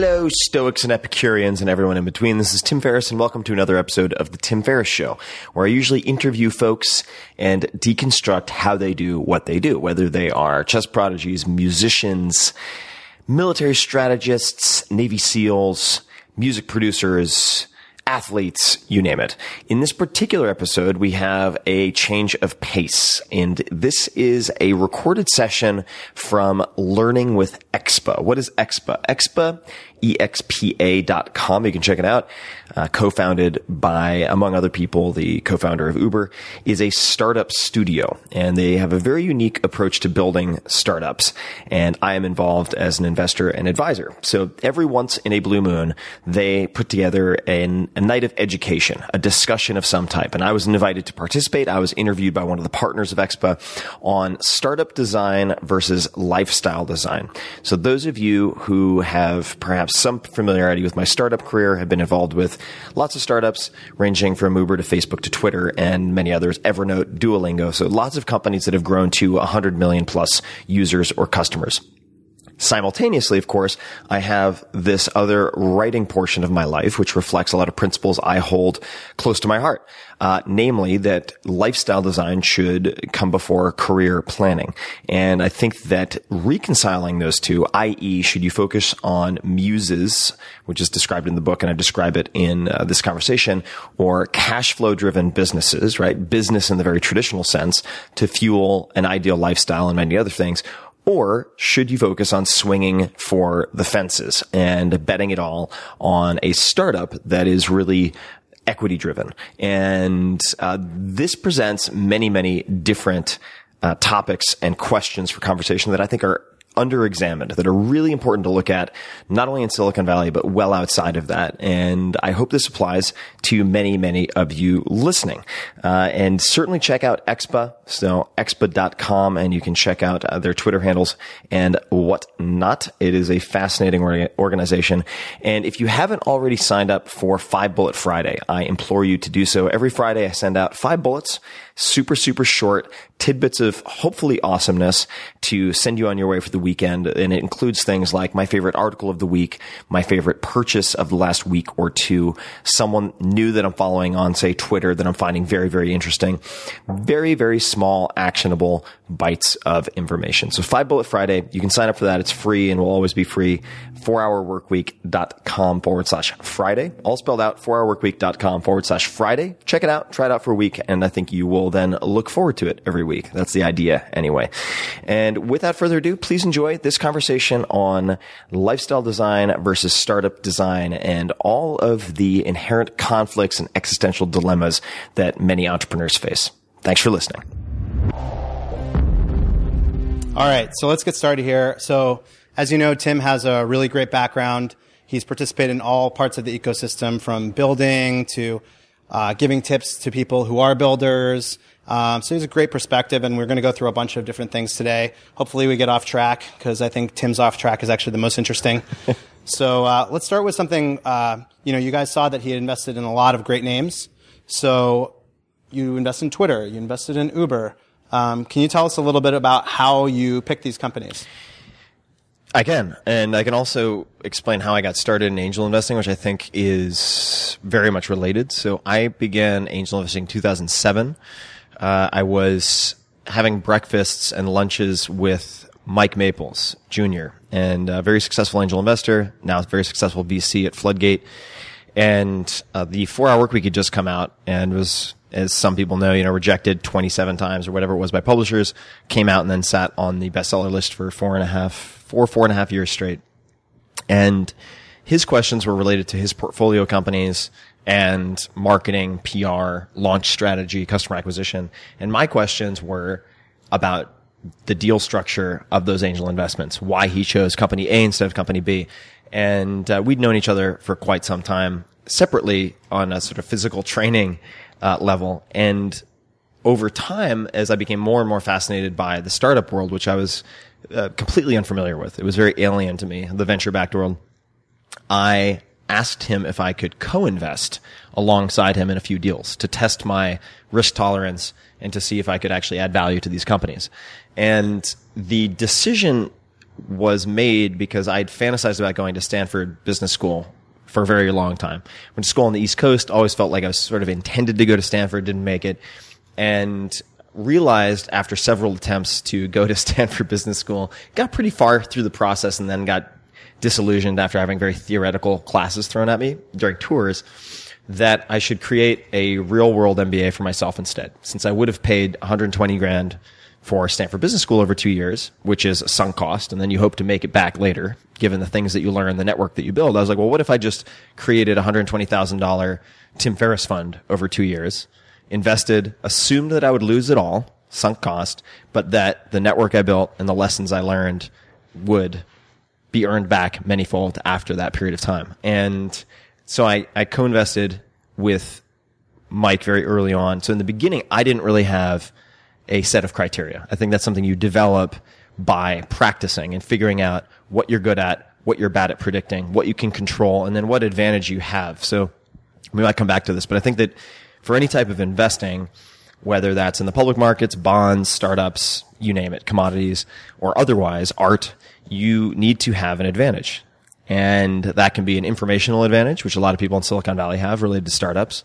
Hello, Stoics and Epicureans and everyone in between. This is Tim Ferriss, and welcome to another episode of The Tim Ferriss Show, where I usually interview folks and deconstruct how they do what they do, whether they are chess prodigies, musicians, military strategists, Navy SEALs, music producers, athletes, you name it. In this particular episode, we have a change of pace, and this is a recorded session from Learning with Expa. What is Expa? Expa, expa.com. You can check it out. Uh, co-founded by, among other people, the co-founder of Uber, is a startup studio, and they have a very unique approach to building startups. And I am involved as an investor and advisor. So every once in a blue moon, they put together an, a night of education, a discussion of some type. And I was invited to participate. I was interviewed by one of the partners of Expa on startup design versus lifestyle design. So those of you who have perhaps some familiarity with my startup career, have been involved with lots of startups ranging from Uber to Facebook to Twitter and many others, Evernote, Duolingo. So lots of companies that have grown to 100 million plus users or customers. Simultaneously, of course, I have this other writing portion of my life, which reflects a lot of principles I hold close to my heart. Uh, namely that lifestyle design should come before career planning. And I think that reconciling those two, i.e., should you focus on muses, which is described in the book, and I describe it in uh, this conversation, or cash flow driven businesses, right? Business in the very traditional sense to fuel an ideal lifestyle and many other things or should you focus on swinging for the fences and betting it all on a startup that is really equity driven? And uh, this presents many, many different uh, topics and questions for conversation that I think are under examined that are really important to look at, not only in Silicon Valley, but well outside of that. And I hope this applies to many, many of you listening. Uh, and certainly check out Expa So expa.com and you can check out uh, their Twitter handles and whatnot. It is a fascinating orga- organization. And if you haven't already signed up for Five Bullet Friday, I implore you to do so. Every Friday I send out five bullets, super, super short tidbits of hopefully awesomeness to send you on your way for the weekend. And it includes things like my favorite article of the week, my favorite purchase of the last week or two, someone new that I'm following on, say, Twitter that I'm finding very, very interesting. Very, very actionable bites of information. So Five Bullet Friday, you can sign up for that. It's free and will always be free. Fourhourworkweek.com forward slash Friday. All spelled out, fourhourworkweek.com forward slash Friday. Check it out. Try it out for a week. And I think you will then look forward to it every week. That's the idea anyway. And without further ado, please enjoy this conversation on lifestyle design versus startup design and all of the inherent conflicts and existential dilemmas that many entrepreneurs face. Thanks for listening. All right, so let's get started here. So, as you know, Tim has a really great background. He's participated in all parts of the ecosystem from building to uh, giving tips to people who are builders. Um, so he's a great perspective, and we're going to go through a bunch of different things today. Hopefully, we get off track because I think Tim's off track is actually the most interesting. so uh, let's start with something. Uh, you know, you guys saw that he had invested in a lot of great names. So you invested in Twitter, you invested in Uber. Um, can you tell us a little bit about how you pick these companies? I can, and I can also explain how I got started in angel investing, which I think is very much related. So I began angel investing in 2007. Uh, I was having breakfasts and lunches with Mike Maples Jr. and a very successful angel investor, now a very successful VC at Floodgate. And uh, the four hour work week had just come out and was, as some people know, you know, rejected 27 times or whatever it was by publishers, came out and then sat on the bestseller list for four and a half, four, four and a half years straight. And his questions were related to his portfolio companies and marketing, PR, launch strategy, customer acquisition. And my questions were about the deal structure of those angel investments, why he chose company A instead of company B. And uh, we'd known each other for quite some time separately on a sort of physical training uh, level. And over time, as I became more and more fascinated by the startup world, which I was uh, completely unfamiliar with, it was very alien to me, the venture backed world. I asked him if I could co-invest alongside him in a few deals to test my risk tolerance and to see if I could actually add value to these companies. And the decision was made because I'd fantasized about going to Stanford Business School for a very long time. Went to school on the East Coast, always felt like I was sort of intended to go to Stanford, didn't make it. And realized after several attempts to go to Stanford Business School, got pretty far through the process and then got disillusioned after having very theoretical classes thrown at me during tours that I should create a real world MBA for myself instead. Since I would have paid 120 grand for Stanford Business School over two years, which is a sunk cost, and then you hope to make it back later, given the things that you learn, the network that you build. I was like, well, what if I just created a $120,000 Tim Ferriss fund over two years, invested, assumed that I would lose it all, sunk cost, but that the network I built and the lessons I learned would be earned back manyfold after that period of time. And so I, I co-invested with Mike very early on. So in the beginning, I didn't really have a set of criteria. I think that's something you develop by practicing and figuring out what you're good at, what you're bad at predicting, what you can control, and then what advantage you have. So we might come back to this, but I think that for any type of investing, whether that's in the public markets, bonds, startups, you name it, commodities, or otherwise, art, you need to have an advantage. And that can be an informational advantage, which a lot of people in Silicon Valley have related to startups.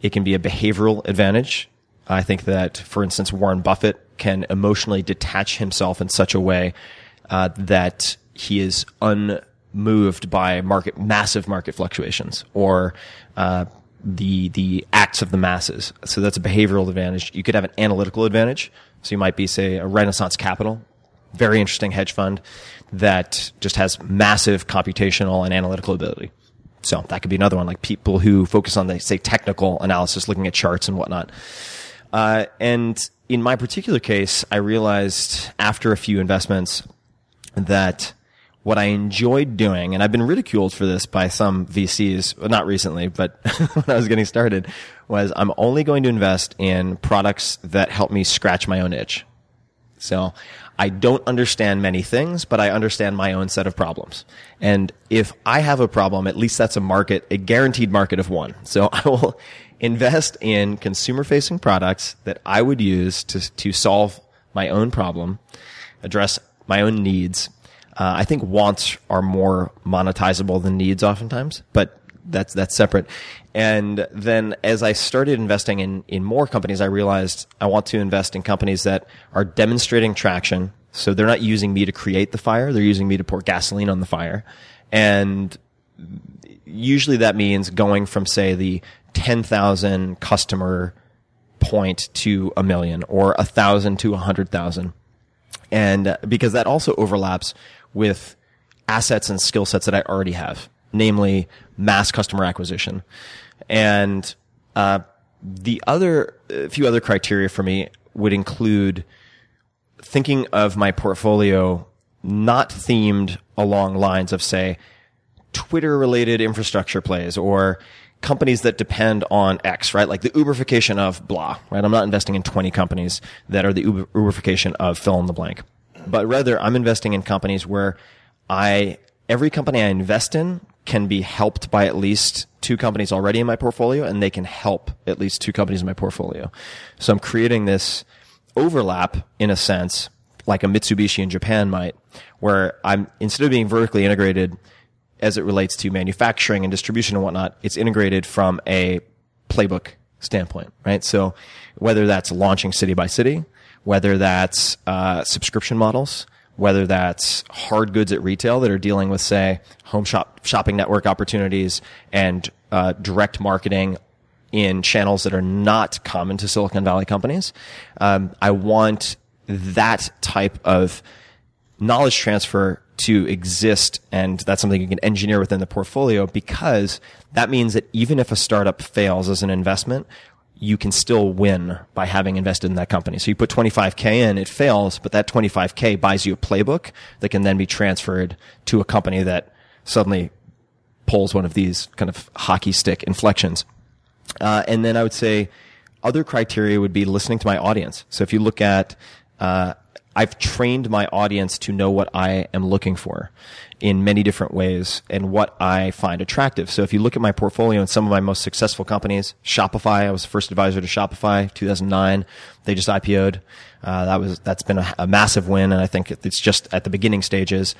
It can be a behavioral advantage. I think that, for instance, Warren Buffett can emotionally detach himself in such a way uh, that he is unmoved by market massive market fluctuations or uh, the the acts of the masses. So that's a behavioral advantage. You could have an analytical advantage. So you might be, say, a Renaissance Capital, very interesting hedge fund that just has massive computational and analytical ability. So that could be another one, like people who focus on the, say, technical analysis, looking at charts and whatnot. Uh, and in my particular case, I realized after a few investments that what I enjoyed doing, and I've been ridiculed for this by some VCs, well, not recently, but when I was getting started, was I'm only going to invest in products that help me scratch my own itch. So I don't understand many things, but I understand my own set of problems. And if I have a problem, at least that's a market, a guaranteed market of one. So I will invest in consumer facing products that I would use to, to solve my own problem, address my own needs. Uh, I think wants are more monetizable than needs oftentimes, but that's that's separate. And then as I started investing in in more companies, I realized I want to invest in companies that are demonstrating traction. So they're not using me to create the fire; they're using me to pour gasoline on the fire. And usually that means going from say the 10,000 customer point to a million or a thousand to a hundred thousand. And uh, because that also overlaps with assets and skill sets that I already have, namely mass customer acquisition. And, uh, the other, a few other criteria for me would include thinking of my portfolio not themed along lines of say Twitter related infrastructure plays or companies that depend on X, right? Like the Uberification of blah, right? I'm not investing in 20 companies that are the Uber- Uberification of fill in the blank, but rather I'm investing in companies where I, every company I invest in can be helped by at least two companies already in my portfolio and they can help at least two companies in my portfolio. So I'm creating this overlap in a sense, like a Mitsubishi in Japan might, where I'm, instead of being vertically integrated, as it relates to manufacturing and distribution and whatnot, it's integrated from a playbook standpoint, right? So whether that's launching city by city, whether that's uh, subscription models, whether that's hard goods at retail that are dealing with, say, home shop shopping network opportunities and uh, direct marketing in channels that are not common to Silicon Valley companies. Um, I want that type of knowledge transfer to exist and that's something you can engineer within the portfolio because that means that even if a startup fails as an investment, you can still win by having invested in that company. So you put 25k in, it fails, but that 25k buys you a playbook that can then be transferred to a company that suddenly pulls one of these kind of hockey stick inflections. Uh, and then I would say other criteria would be listening to my audience. So if you look at, uh, I've trained my audience to know what I am looking for in many different ways and what I find attractive. So if you look at my portfolio and some of my most successful companies, Shopify, I was the first advisor to Shopify, 2009. They just IPO'd. Uh, that was, that's been a, a massive win. And I think it's just at the beginning stages.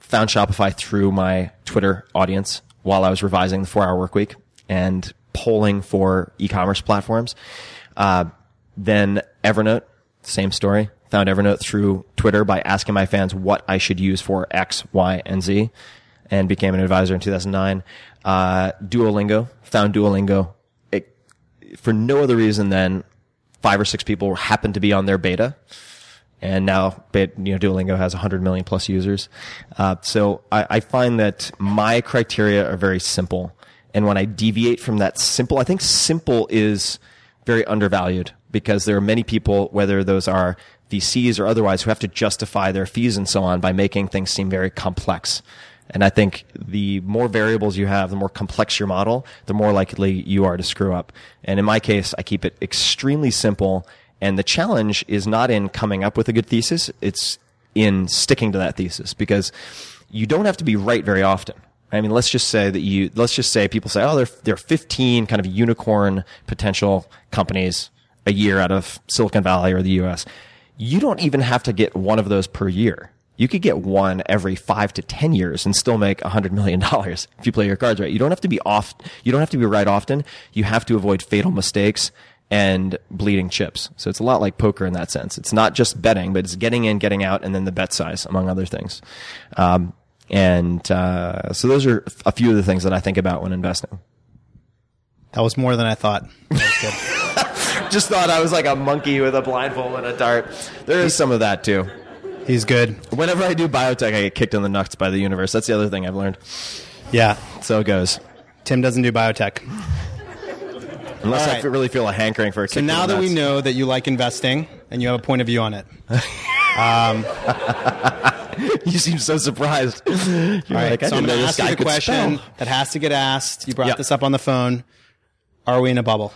Found Shopify through my Twitter audience while I was revising the four hour work week and polling for e-commerce platforms. Uh, then Evernote, same story found Evernote through Twitter by asking my fans what I should use for X, Y, and Z, and became an advisor in 2009. Uh, Duolingo, found Duolingo it, for no other reason than five or six people happened to be on their beta. And now, you know, Duolingo has 100 million plus users. Uh, so I, I find that my criteria are very simple. And when I deviate from that simple, I think simple is very undervalued because there are many people, whether those are VCs or otherwise, who have to justify their fees and so on by making things seem very complex. And I think the more variables you have, the more complex your model, the more likely you are to screw up. And in my case, I keep it extremely simple. And the challenge is not in coming up with a good thesis. It's in sticking to that thesis because you don't have to be right very often. I mean, let's just say that you, let's just say people say, oh, there, there are 15 kind of unicorn potential companies a year out of Silicon Valley or the US you don't even have to get one of those per year. You could get one every five to 10 years and still make a hundred million dollars if you play your cards right. You don't have to be off. You don't have to be right often. You have to avoid fatal mistakes and bleeding chips. So it's a lot like poker in that sense. It's not just betting, but it's getting in, getting out, and then the bet size, among other things. Um, and uh, so those are a few of the things that I think about when investing. That was more than I thought. That was good. just thought I was like a monkey with a blindfold and a dart. There is some of that too. He's good. Whenever I do biotech, I get kicked in the nuts by the universe. That's the other thing I've learned. Yeah. So it goes. Tim doesn't do biotech. Unless I right. f- really feel a hankering for a kick So in now the that we know that you like investing and you have a point of view on it, um, you seem so surprised. You're All right, like, I so I'm didn't going to ask you the question spell. that has to get asked. You brought Yeah. this up on the phone. Are we in a bubble?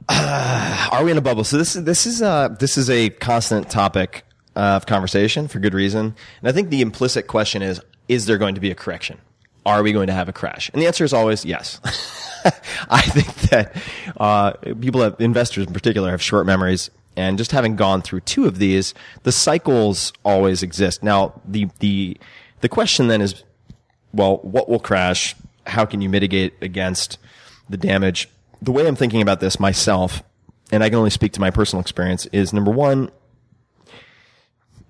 Are we in a bubble? So this is this is uh this is a constant topic of conversation for good reason, and I think the implicit question is: Is there going to be a correction? Are we going to have a crash? And the answer is always yes. I think that uh, people, have, investors in particular, have short memories, and just having gone through two of these, the cycles always exist. Now, the the the question then is, well, what will crash? How can you mitigate against the damage? The way I'm thinking about this myself, and I can only speak to my personal experience, is number one,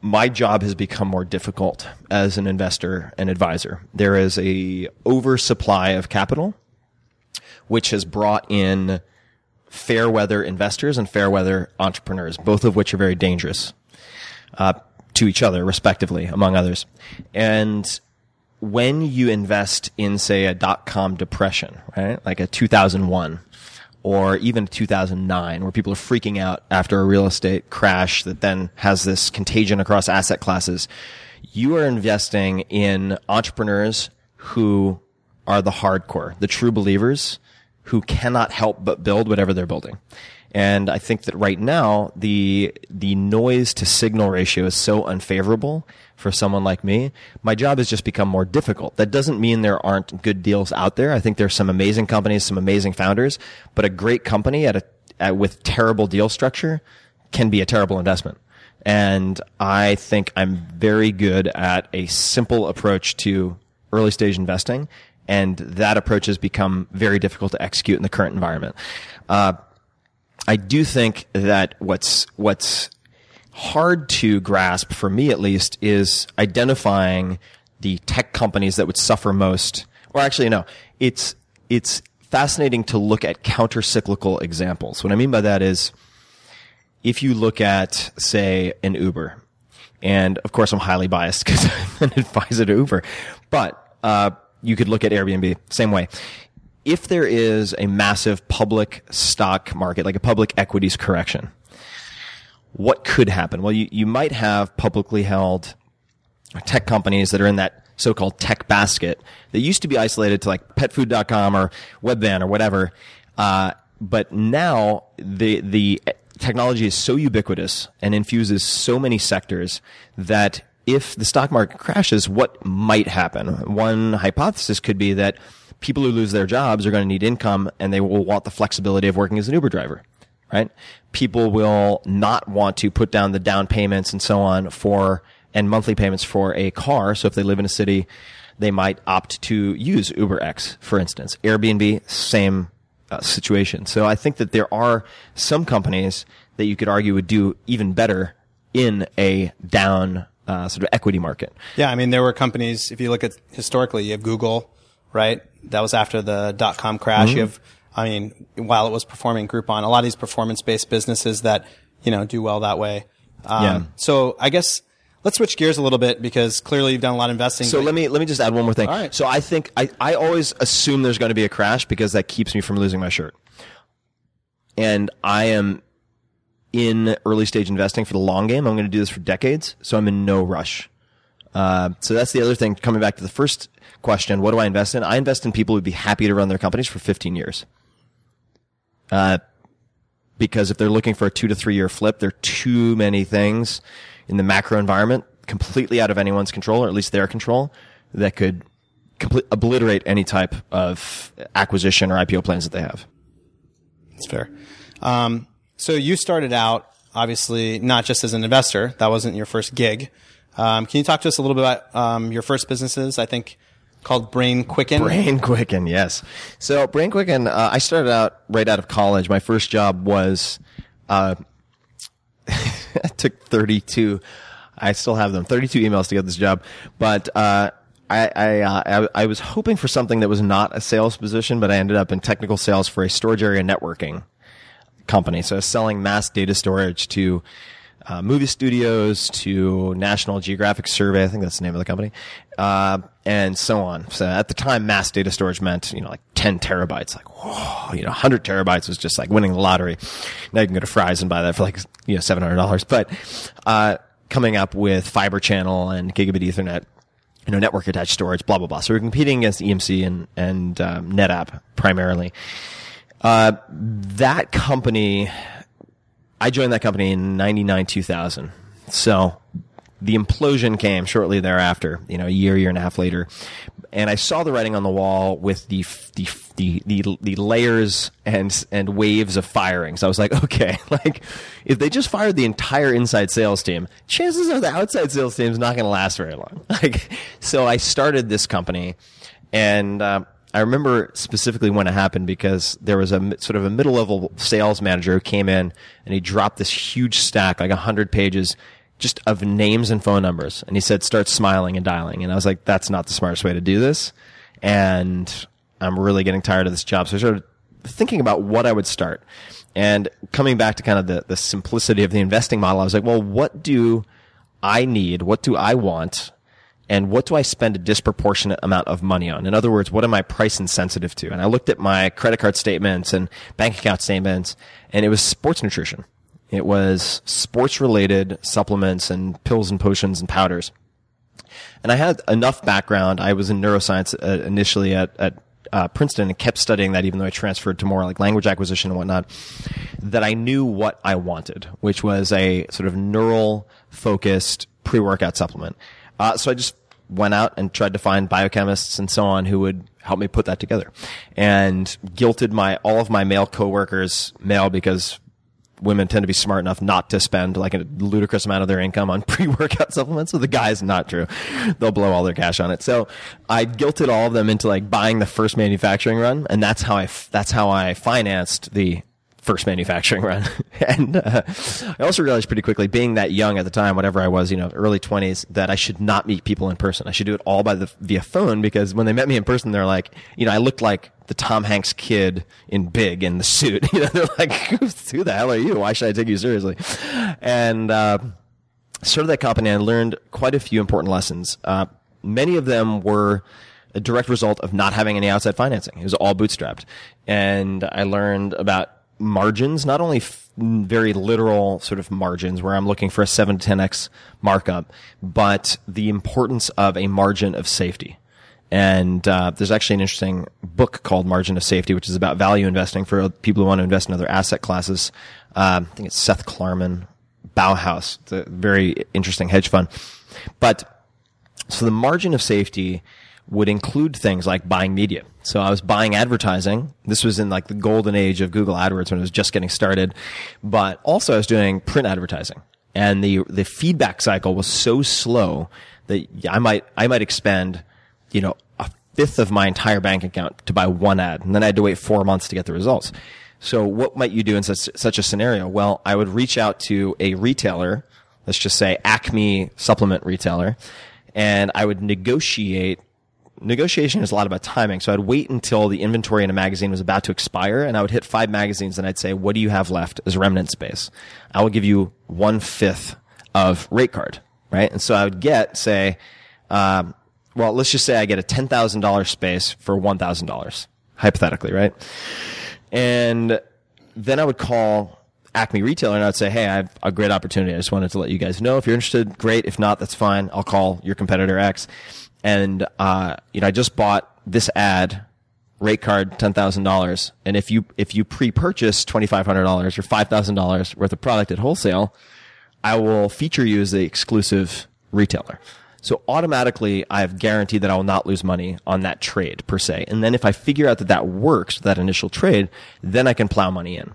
my job has become more difficult as an investor and advisor. There is a oversupply of capital, which has brought in fair weather investors and fair weather entrepreneurs, both of which are very dangerous uh, to each other, respectively, among others. And when you invest in, say, a dot com depression, right, like a 2001 or even 2009, where people are freaking out after a real estate crash that then has this contagion across asset classes, you are investing in entrepreneurs who are the hardcore, the true believers who cannot help but build whatever they're building. And I think that right now the the noise to signal ratio is so unfavorable for someone like me. My job has just become more difficult. That doesn't mean there aren't good deals out there. I think there's some amazing companies, some amazing founders, but a great company at a at, with terrible deal structure can be a terrible investment. And I think I'm very good at a simple approach to early stage investing. And that approach has become very difficult to execute in the current environment. Uh, I do think that what's what's hard to grasp for me at least is identifying the tech companies that would suffer most. Or actually, no, it's it's fascinating to look at counter cyclical examples. What I mean by that is if you look at, say, an Uber, and of course I'm highly biased because I'm an advisor to Uber, but uh, you could look at Airbnb same way. If there is a massive public stock market, like a public equities correction, what could happen? Well, you, you might have publicly held tech companies that are in that so-called tech basket that used to be isolated to like petfood.com or webvan or whatever. Uh, but now the, the technology is so ubiquitous and infuses so many sectors that if the stock market crashes, what might happen? One hypothesis could be that people who lose their jobs are going to need income and they will want the flexibility of working as an Uber driver right? People will not want to put down the down payments and so on for, and monthly payments for a car. So if they live in a city, they might opt to use UberX, for instance. Airbnb, same uh, situation. So I think that there are some companies that you could argue would do even better in a down uh, sort of equity market. Yeah, I mean, there were companies, if you look at historically, you have Google, right? That was after the dot com crash. Mm-hmm. You have, I mean, while it was performing Groupon, a lot of these performance based businesses that, you know, do well that way. Um, Yeah. So I guess let's switch gears a little bit because clearly you've done a lot of investing. So let me let me just add one more thing. All right. So I think I, I always assume there's going to be a crash because that keeps me from losing my shirt. And I am in early stage investing for the long game. I'm going to do this for decades, so I'm in no rush. Uh, so that's the other thing. Coming back to the first question, what do I invest in? I invest in people who'd be happy to run their companies for 15 years. Uh, because if they're looking for a two to three year flip, there are too many things in the macro environment completely out of anyone's control, or at least their control, that could complete, obliterate any type of acquisition or IPO plans that they have. That's fair. Um, so you started out obviously not just as an investor. That wasn't your first gig. Um, can you talk to us a little bit about um, your first businesses? I think called Brain Quicken. Brain Quicken, yes. So Brain Quicken, uh, I started out right out of college. My first job was, uh, I took 32, I still have them, 32 emails to get this job, but, uh, I, I, uh, I, I was hoping for something that was not a sales position, but I ended up in technical sales for a storage area networking company. So I was selling mass data storage to uh, movie studios, to National Geographic Survey, I think that's the name of the company, uh, and so on. So at the time, mass data storage meant, you know, like 10 terabytes, like, whoa, you know, 100 terabytes was just like winning the lottery. Now you can go to Fry's and buy that for like, you know, $700. But, uh, coming up with fiber channel and gigabit Ethernet, you know, network attached storage, blah blah blah. So we're competing against EMC and and um, NetApp primarily. Uh, that company, I joined that company in '99 2000. So the implosion came shortly thereafter, you know, a year, year and a half later. And I saw the writing on the wall with the, the, the, the, the layers and, and waves of firings. I was like, okay, like, if they just fired the entire inside sales team, chances are the outside sales team is not going to last very long. Like, so I started this company and, uh, I remember specifically when it happened because there was a sort of a middle level sales manager who came in and he dropped this huge stack, like a hundred pages, just of names and phone numbers. And he said, start smiling and dialing. And I was like, that's not the smartest way to do this. And I'm really getting tired of this job. So I started thinking about what I would start. And coming back to kind of the, the simplicity of the investing model, I was like, well, what do I need? What do I want? And what do I spend a disproportionate amount of money on? In other words, what am I price insensitive to? And I looked at my credit card statements and bank account statements, and it was sports nutrition. It was sports related supplements and pills and potions and powders. And I had enough background. I was in neuroscience uh, initially at, at uh, Princeton and kept studying that even though I transferred to more like language acquisition and whatnot, that I knew what I wanted, which was a sort of neural focused pre-workout supplement. Uh, so I just went out and tried to find biochemists and so on who would help me put that together and guilted my, all of my male coworkers male because women tend to be smart enough not to spend like a ludicrous amount of their income on pre-workout supplements. So the guys, not true. They'll blow all their cash on it. So I guilted all of them into like buying the first manufacturing run. And that's how I, that's how I financed the first manufacturing run. and uh, I also realized pretty quickly, being that young at the time, whatever I was, you know, early 20s, that I should not meet people in person. I should do it all by the via phone because when they met me in person, they're like, you know, I looked like the Tom Hanks kid in Big in the suit. You know, they're like, who the hell are you? Why should I take you seriously? And uh, started that company and learned quite a few important lessons. Uh, many of them were a direct result of not having any outside financing. It was all bootstrapped. And I learned about margins, not only f- very literal sort of margins where I'm looking for a 7 to 10x markup, but the importance of a margin of safety. And uh, there's actually an interesting book called Margin of Safety, which is about value investing for people who want to invest in other asset classes. Um, I think it's Seth Klarman, Baupost. It's a very interesting hedge fund. But so the margin of safety would include things like buying media. So I was buying advertising. This was in like the golden age of Google AdWords when it was just getting started. But also I was doing print advertising. And the, the feedback cycle was so slow that I might, I might expend, you know, a fifth of my entire bank account to buy one ad. And then I had to wait four months to get the results. So what might you do in such, such a scenario? Well, I would reach out to a retailer, let's just say Acme supplement retailer, and I would negotiate negotiation is a lot about timing. So I'd wait until the inventory in a magazine was about to expire and I would hit five magazines and I'd say, what do you have left as remnant space? I will give you one fifth of rate card, right? And so I would get, say, um, well, let's just say I get a $10,000 space for $1,000, hypothetically, right? And then I would call Acme retailer and I'd say, Hey, I have a great opportunity. I just wanted to let you guys know if you're interested. Great. If not, that's fine. I'll call your competitor X and uh, you know, I just bought this ad, rate card ten thousand dollars, and if you if you pre-purchase twenty five hundred dollars or five thousand dollars worth of product at wholesale, I will feature you as the exclusive retailer. So automatically, I have guaranteed that I will not lose money on that trade per se. And then if I figure out that that works, that initial trade, then I can plow money in.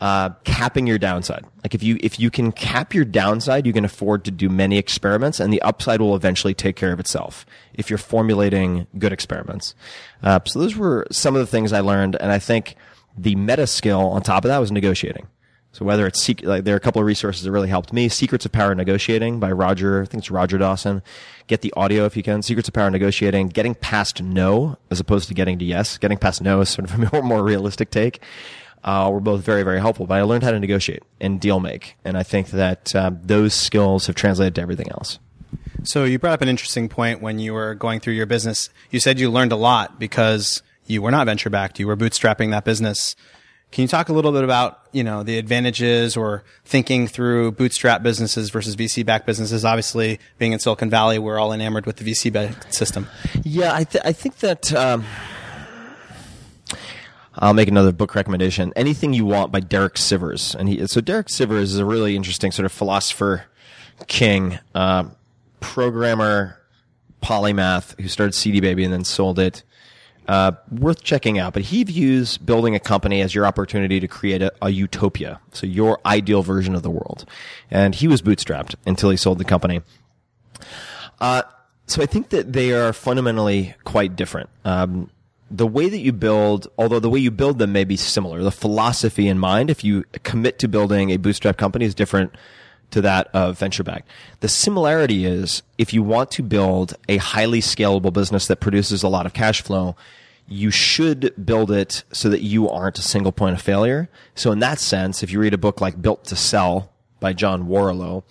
Uh, capping your downside. Like if you, if you can cap your downside, you can afford to do many experiments and the upside will eventually take care of itself if you're formulating good experiments. Uh, so those were some of the things I learned. And I think the meta skill on top of that was negotiating. So whether it's sec- like there are a couple of resources that really helped me. Secrets of Power Negotiating by Roger, I think it's Roger Dawson. Get the audio if you can. Secrets of Power Negotiating. Getting past no as opposed to getting to yes. Getting past no is sort of a more, realistic take. Uh, were both very, very helpful. But I learned how to negotiate and deal make, and I think that uh, those skills have translated to everything else. So you brought up an interesting point when you were going through your business. You said you learned a lot because you were not venture backed. You were bootstrapping that business. Can you talk a little bit about, you know, the advantages or thinking through bootstrap businesses versus VC backed businesses? Obviously, being in Silicon Valley, we're all enamored with the VC backed system. Yeah, I, th- I think that um, I'll make another book recommendation. Anything You Want by Derek Sivers, and he so Derek Sivers is a really interesting sort of philosopher king, uh, programmer, polymath who started CD Baby and then sold it. Uh, worth checking out, but he views building a company as your opportunity to create a, a utopia, so your ideal version of the world. And he was bootstrapped until he sold the company. Uh, so I think that they are fundamentally quite different. Um, the way that you build, although the way you build them may be similar, the philosophy in mind, if you commit to building a bootstrap company is different to that of venture backed. The similarity is if you want to build a highly scalable business that produces a lot of cash flow, you should build it so that you aren't a single point of failure. So in that sense, if you read a book like Built to Sell by John Warrillow,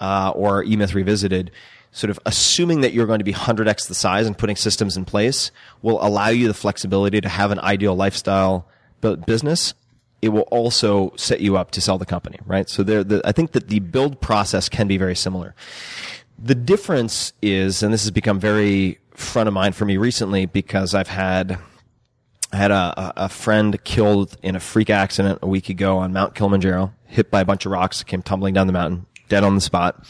uh, or E-Myth Revisited, sort of assuming that you're going to be 100x the size and putting systems in place will allow you the flexibility to have an ideal lifestyle bu- business. It will also set you up to sell the company, right? So there, the, I think that the build process can be very similar. The difference is, and this has become very front of mind for me recently because I've had I had a, a friend killed in a freak accident a week ago on Mount Kilimanjaro, hit by a bunch of rocks, came tumbling down the mountain, dead on the spot.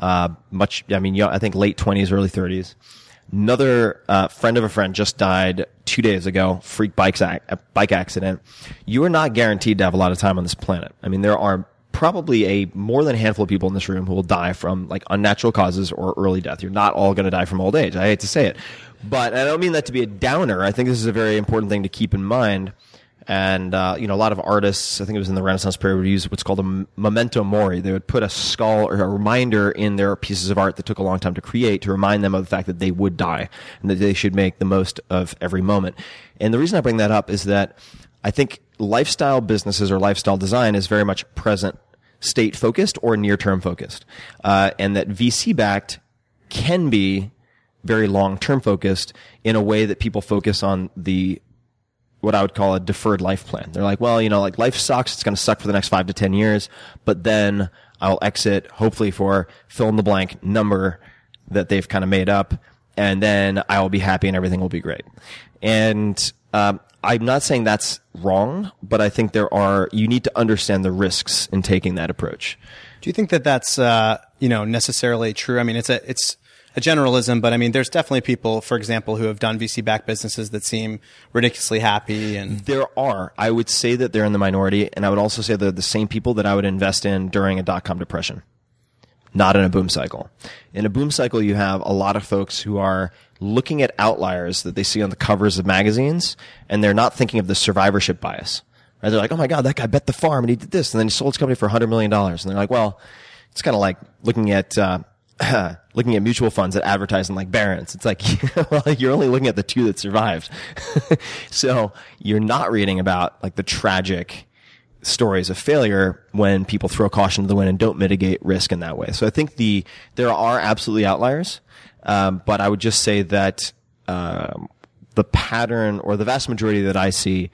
Uh, much, I mean, I think late twenties, early thirties. Another uh, friend of a friend just died two days ago, freak bikes ac- bike accident. You are not guaranteed to have a lot of time on this planet. I mean, there are probably a more than a handful of people in this room who will die from like unnatural causes or early death. You're not all going to die from old age. I hate to say it, but I don't mean that to be a downer. I think this is a very important thing to keep in mind. And uh, you know, a lot of artists, I think it was in the Renaissance period, would use what's called a memento mori. They would put a skull or a reminder in their pieces of art that took a long time to create to remind them of the fact that they would die and that they should make the most of every moment. And the reason I bring that up is that I think lifestyle businesses or lifestyle design is very much present state focused or near term focused, uh, and that VC backed can be very long term focused in a way that people focus on the what I would call a deferred life plan. They're like, well, you know, like life sucks. It's going to suck for the next five to 10 years, but then I'll exit hopefully for fill in the blank number that they've kind of made up. And then I will be happy and everything will be great. And, um, I'm not saying that's wrong, but I think there are, you need to understand the risks in taking that approach. Do you think that that's, uh, you know, necessarily true? I mean, it's a, it's, a generalism, but I mean, there's definitely people, for example, who have done VC backed businesses that seem ridiculously happy and There are. I would say that they're in the minority, and I would also say they're the same people that I would invest in during a dot com depression, not in a boom cycle. In a boom cycle, you have a lot of folks who are looking at outliers that they see on the covers of magazines, and they're not thinking of the survivorship bias. Right? They're like, oh my God, that guy bet the farm and he did this, and then he sold his company for $100 million. And they're like, well, it's kind of like looking at, uh, looking at mutual funds that advertise in like Barron's. It's like, well, you're only looking at the two that survived. so you're not reading about like the tragic stories of failure when people throw caution to the wind and don't mitigate risk in that way. So I think the, there are absolutely outliers. Um, but I would just say that, um, the pattern or the vast majority that I see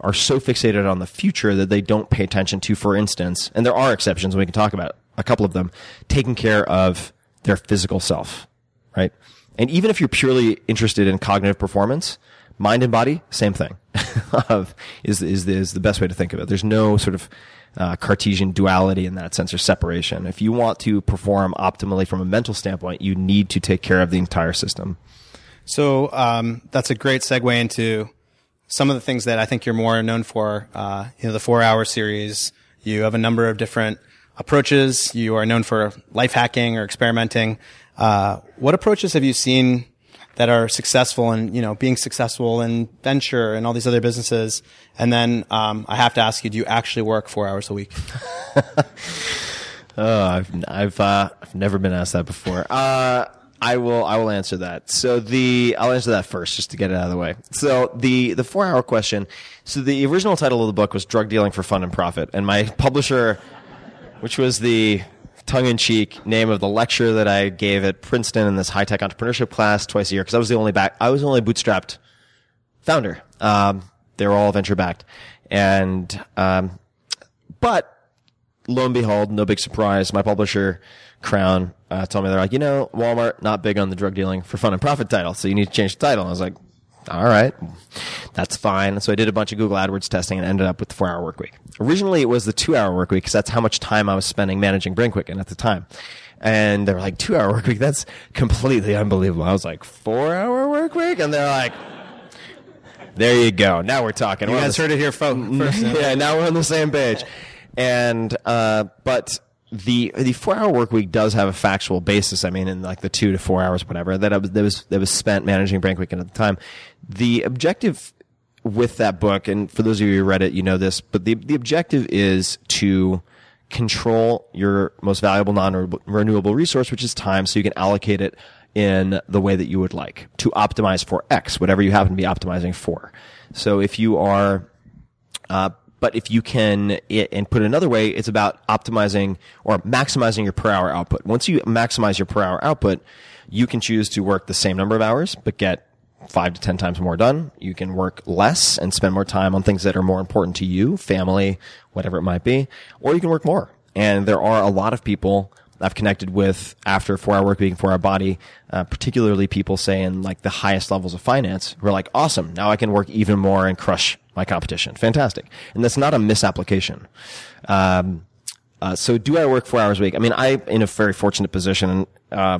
are so fixated on the future that they don't pay attention to, for instance, and there are exceptions, we can talk about a couple of them, taking care of their physical self, right? And even if you're purely interested in cognitive performance, mind and body, same thing, of, is, is, the, is the best way to think of it. There's no sort of uh, Cartesian duality in that sense or separation. If you want to perform optimally from a mental standpoint, you need to take care of the entire system. So um, that's a great segue into some of the things that I think you're more known for. Uh, you know, the four hour series. You have a number of different approaches. You are known for life hacking or experimenting. Uh, what approaches have you seen that are successful and you know being successful in venture and all these other businesses? And then um, I have to ask you: Do you actually work four hours a week? Oh, I've I've uh, I've never been asked that before. Uh, I will I will answer that. So the I'll answer that first just to get it out of the way. So the the four hour question. So the original title of the book was Drug Dealing for Fun and Profit, and my publisher, which was the tongue in cheek name of the lecture that I gave at Princeton in this high tech entrepreneurship class twice a year, because I was the only back I was the only bootstrapped founder. Um, they were all venture backed. and um, but lo and behold, no big surprise. My publisher, Crown, uh, told me they're like, you know, Walmart not big on the drug dealing for fun and profit title, so you need to change the title. And I was like, all right, that's fine. So I did a bunch of Google AdWords testing and ended up with the four hour work week. Originally, it was the two hour work week because that's how much time I was spending managing BrainQuicken at the time. And they were like, two hour work week? That's completely unbelievable. I was like, four hour work week? And they're like, there you go. Now we're talking. You We're guys heard it here first. yeah, now we're on the same page. And uh, but the the four hour work week does have a factual basis. I mean, in like the two to four hours, whatever that I was that was that was spent managing BrainQuicken at the time. The objective with that book, and for those of you who read it, you know this, but the the objective is to control your most valuable non-renewable resource, which is time, so you can allocate it in the way that you would like to optimize for X, whatever you happen to be optimizing for. So if you are uh, but if you can, it, and put it another way, it's about optimizing or maximizing your per hour output. Once you maximize your per hour output, you can choose to work the same number of hours, but get five to ten times more done. You can work less and spend more time on things that are more important to you, family, whatever it might be, or you can work more. And there are a lot of people I've connected with after four hour work week and four hour body, uh, particularly people say in like the highest levels of finance who are like, awesome. Now I can work even more and crush my competition. Fantastic. And that's not a misapplication. Um, uh, so do I work four hours a week? I mean, I'm in a very fortunate position. Uh,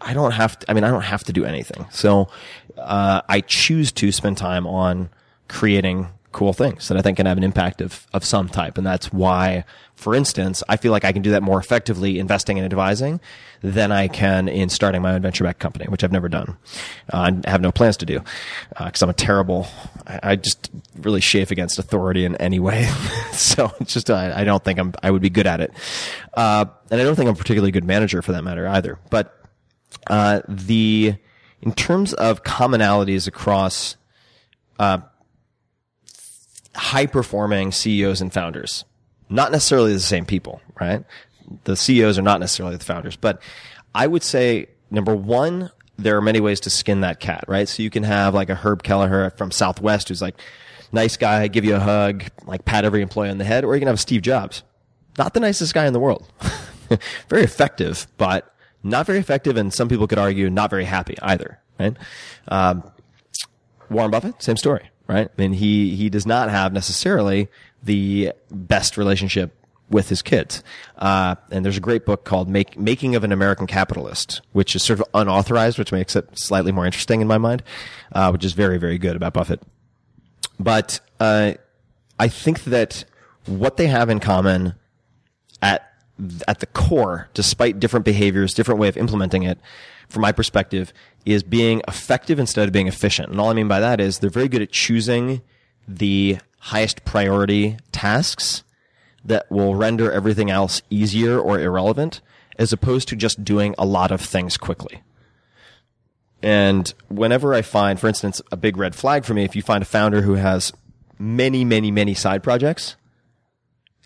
I don't have to, I mean, I don't have to do anything. So, uh, I choose to spend time on creating cool things that I think can have an impact of, of some type. And that's why, for instance, I feel like I can do that more effectively investing and advising than I can in starting my own venture back company, which I've never done. Uh, I have no plans to do, uh, cause I'm a terrible, I, I just really chafe against authority in any way. so it's just, I, I don't think I'm, I would be good at it. Uh, and I don't think I'm a particularly good manager for that matter either. But, uh, the, in terms of commonalities across, uh, high performing CEOs and founders. Not necessarily the same people, right? The CEOs are not necessarily the founders, but I would say number one, there are many ways to skin that cat, right? So you can have like a Herb Kelleher from Southwest who's like, nice guy, give you a hug, like pat every employee on the head, or you can have Steve Jobs. Not the nicest guy in the world. very effective, but not very effective, and some people could argue not very happy either, right? Um, Warren Buffett, same story, right? I mean, he, he does not have necessarily the best relationship with his kids. Uh, and there's a great book called Make, Making of an American Capitalist, which is sort of unauthorized, which makes it slightly more interesting in my mind, uh, which is very, very good about Buffett. But, uh, I think that what they have in common at at the core, despite different behaviors, different way of implementing it, from my perspective, is being effective instead of being efficient. And all I mean by that is they're very good at choosing the highest priority tasks that will render everything else easier or irrelevant, as opposed to just doing a lot of things quickly. And whenever I find, for instance, a big red flag for me, if you find a founder who has many, many, many side projects,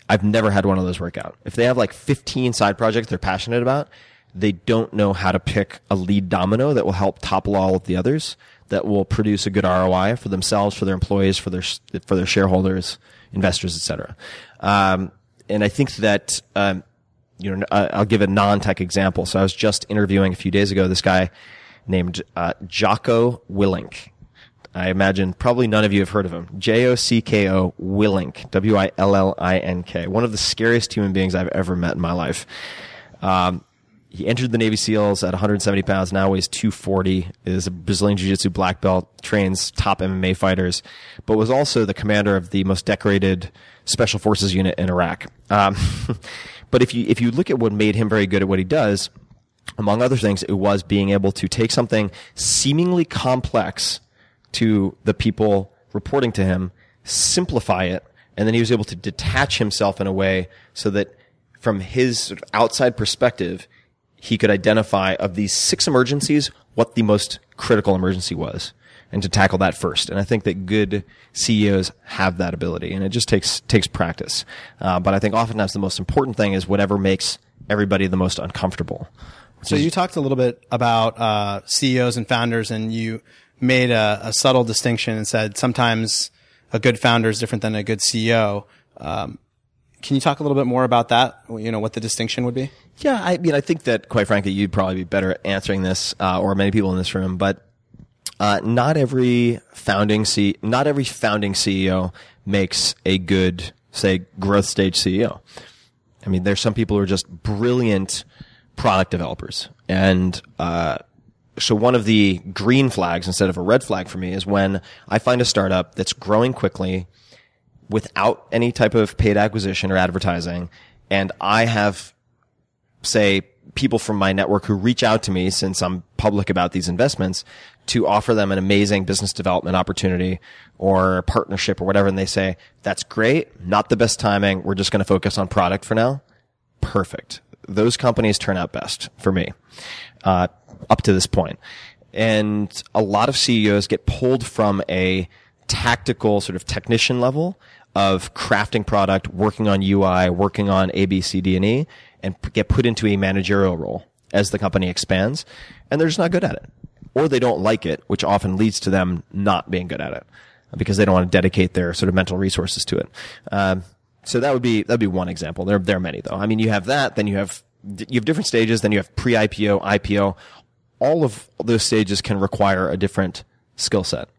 I've never had one of those work out. If they have like 15 side projects they're passionate about, they don't know how to pick a lead domino that will help topple all of the others, that will produce a good ROI for themselves, for their employees, for their for their shareholders, investors, etc. Um, and I think that um, you know I'll give a non-tech example. So I was just interviewing a few days ago this guy named uh, Jocko Willink. I imagine probably none of you have heard of him. J O C K O Willink, W I L L I N K. One of the scariest human beings I've ever met in my life. Um, he entered the Navy SEALs at 170 pounds, now weighs 240, is a Brazilian Jiu Jitsu black belt, trains top MMA fighters, but was also the commander of the most decorated special forces unit in Iraq. Um, but if you, if you look at what made him very good at what he does, among other things, it was being able to take something seemingly complex to the people reporting to him, simplify it, and then he was able to detach himself in a way so that from his sort of outside perspective, he could identify of these six emergencies what the most critical emergency was and to tackle that first. And I think that good CEOs have that ability and it just takes, takes practice. Uh, but I think oftentimes the most important thing is whatever makes everybody the most uncomfortable. So you talked a little bit about uh, CEOs and founders, and you made a, a subtle distinction and said sometimes a good founder is different than a good CEO. Um, can you talk a little bit more about that? You know, what the distinction would be? Yeah, I mean, I think that quite frankly, you'd probably be better at answering this, uh, or many people in this room, but uh, not every founding C, not every founding CEO makes a good, say, growth stage CEO. I mean, there's some people who are just brilliant product developers, and uh, so one of the green flags instead of a red flag for me is when I find a startup that's growing quickly without any type of paid acquisition or advertising, and I have, say, people from my network who reach out to me since I'm public about these investments to offer them an amazing business development opportunity or partnership or whatever. And they say, that's great. Not the best timing. We're just going to focus on product for now. Perfect. Those companies turn out best for me, uh, up to this point. And a lot of CEOs get pulled from a tactical sort of technician level of crafting product, working on UI, working on A, B, C, D, and E, and get put into a managerial role as the company expands, and they're just not good at it. Or they don't like it, which often leads to them not being good at it because they don't want to dedicate their sort of mental resources to it. Um, so that would be that'd be one example. There there are many though. I mean, you have that, then you have you have different stages, then you have pre-IPO, IPO. All of those stages can require a different skill set,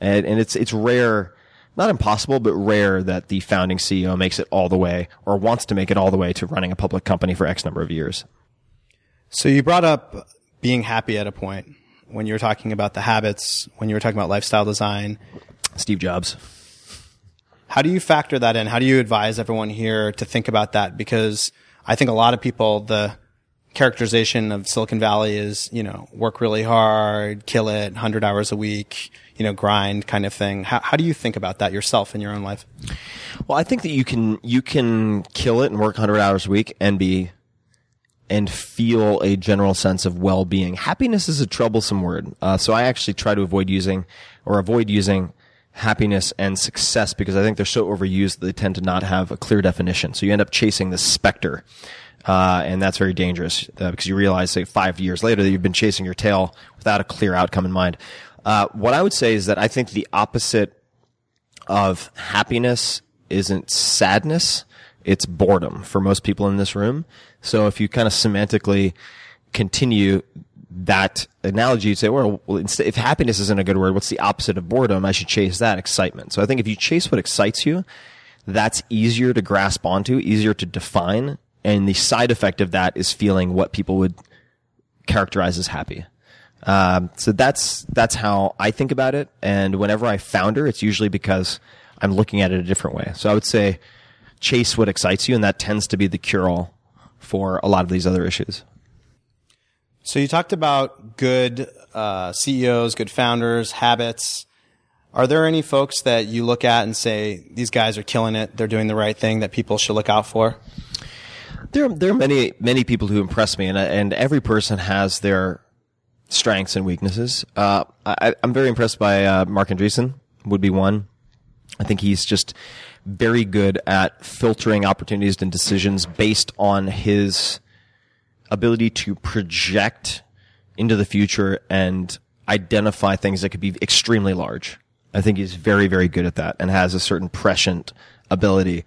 and and it's it's rare not impossible, but rare that the founding CEO makes it all the way or wants to make it all the way to running a public company for X number of years. So you brought up being happy at a point when you were talking about the habits, when you were talking about lifestyle design. Steve Jobs. How do you factor that in? How do you advise everyone here to think about that? Because I think a lot of people, the characterization of Silicon Valley is, you know, work really hard, kill it, 100 hours a week, you know, grind kind of thing. How, how do you think about that yourself in your own life? Well, I think that you can you can kill it and work 100 hours a week and be and feel a general sense of well-being. Happiness is a troublesome word, uh, so I actually try to avoid using or avoid using happiness and success because I think they're so overused that they tend to not have a clear definition. So you end up chasing the specter. Uh, and that's very dangerous uh, because you realize, say, five years later that you've been chasing your tail without a clear outcome in mind. Uh, what I would say is that I think the opposite of happiness isn't sadness. It's boredom for most people in this room. So if you kind of semantically continue that analogy, you'd say, well, if happiness isn't a good word, what's the opposite of boredom? I should chase that excitement. So I think if you chase what excites you, that's easier to grasp onto, easier to define. And the side effect of that is feeling what people would characterize as happy. Um, so that's that's how I think about it. And whenever I founder, it's usually because I'm looking at it a different way. So I would say chase what excites you, and that tends to be the cure all for a lot of these other issues. So you talked about good uh, CEOs, good founders, habits. Are there any folks that you look at and say these guys are killing it? They're doing the right thing that people should look out for. There, there are many, many people who impress me, and and every person has their strengths and weaknesses. Uh, I, I'm very impressed by uh, Marc Andreessen. Would be one. I think he's just very good at filtering opportunities and decisions based on his ability to project into the future and identify things that could be extremely large. I think he's very, very good at that and has a certain prescient ability.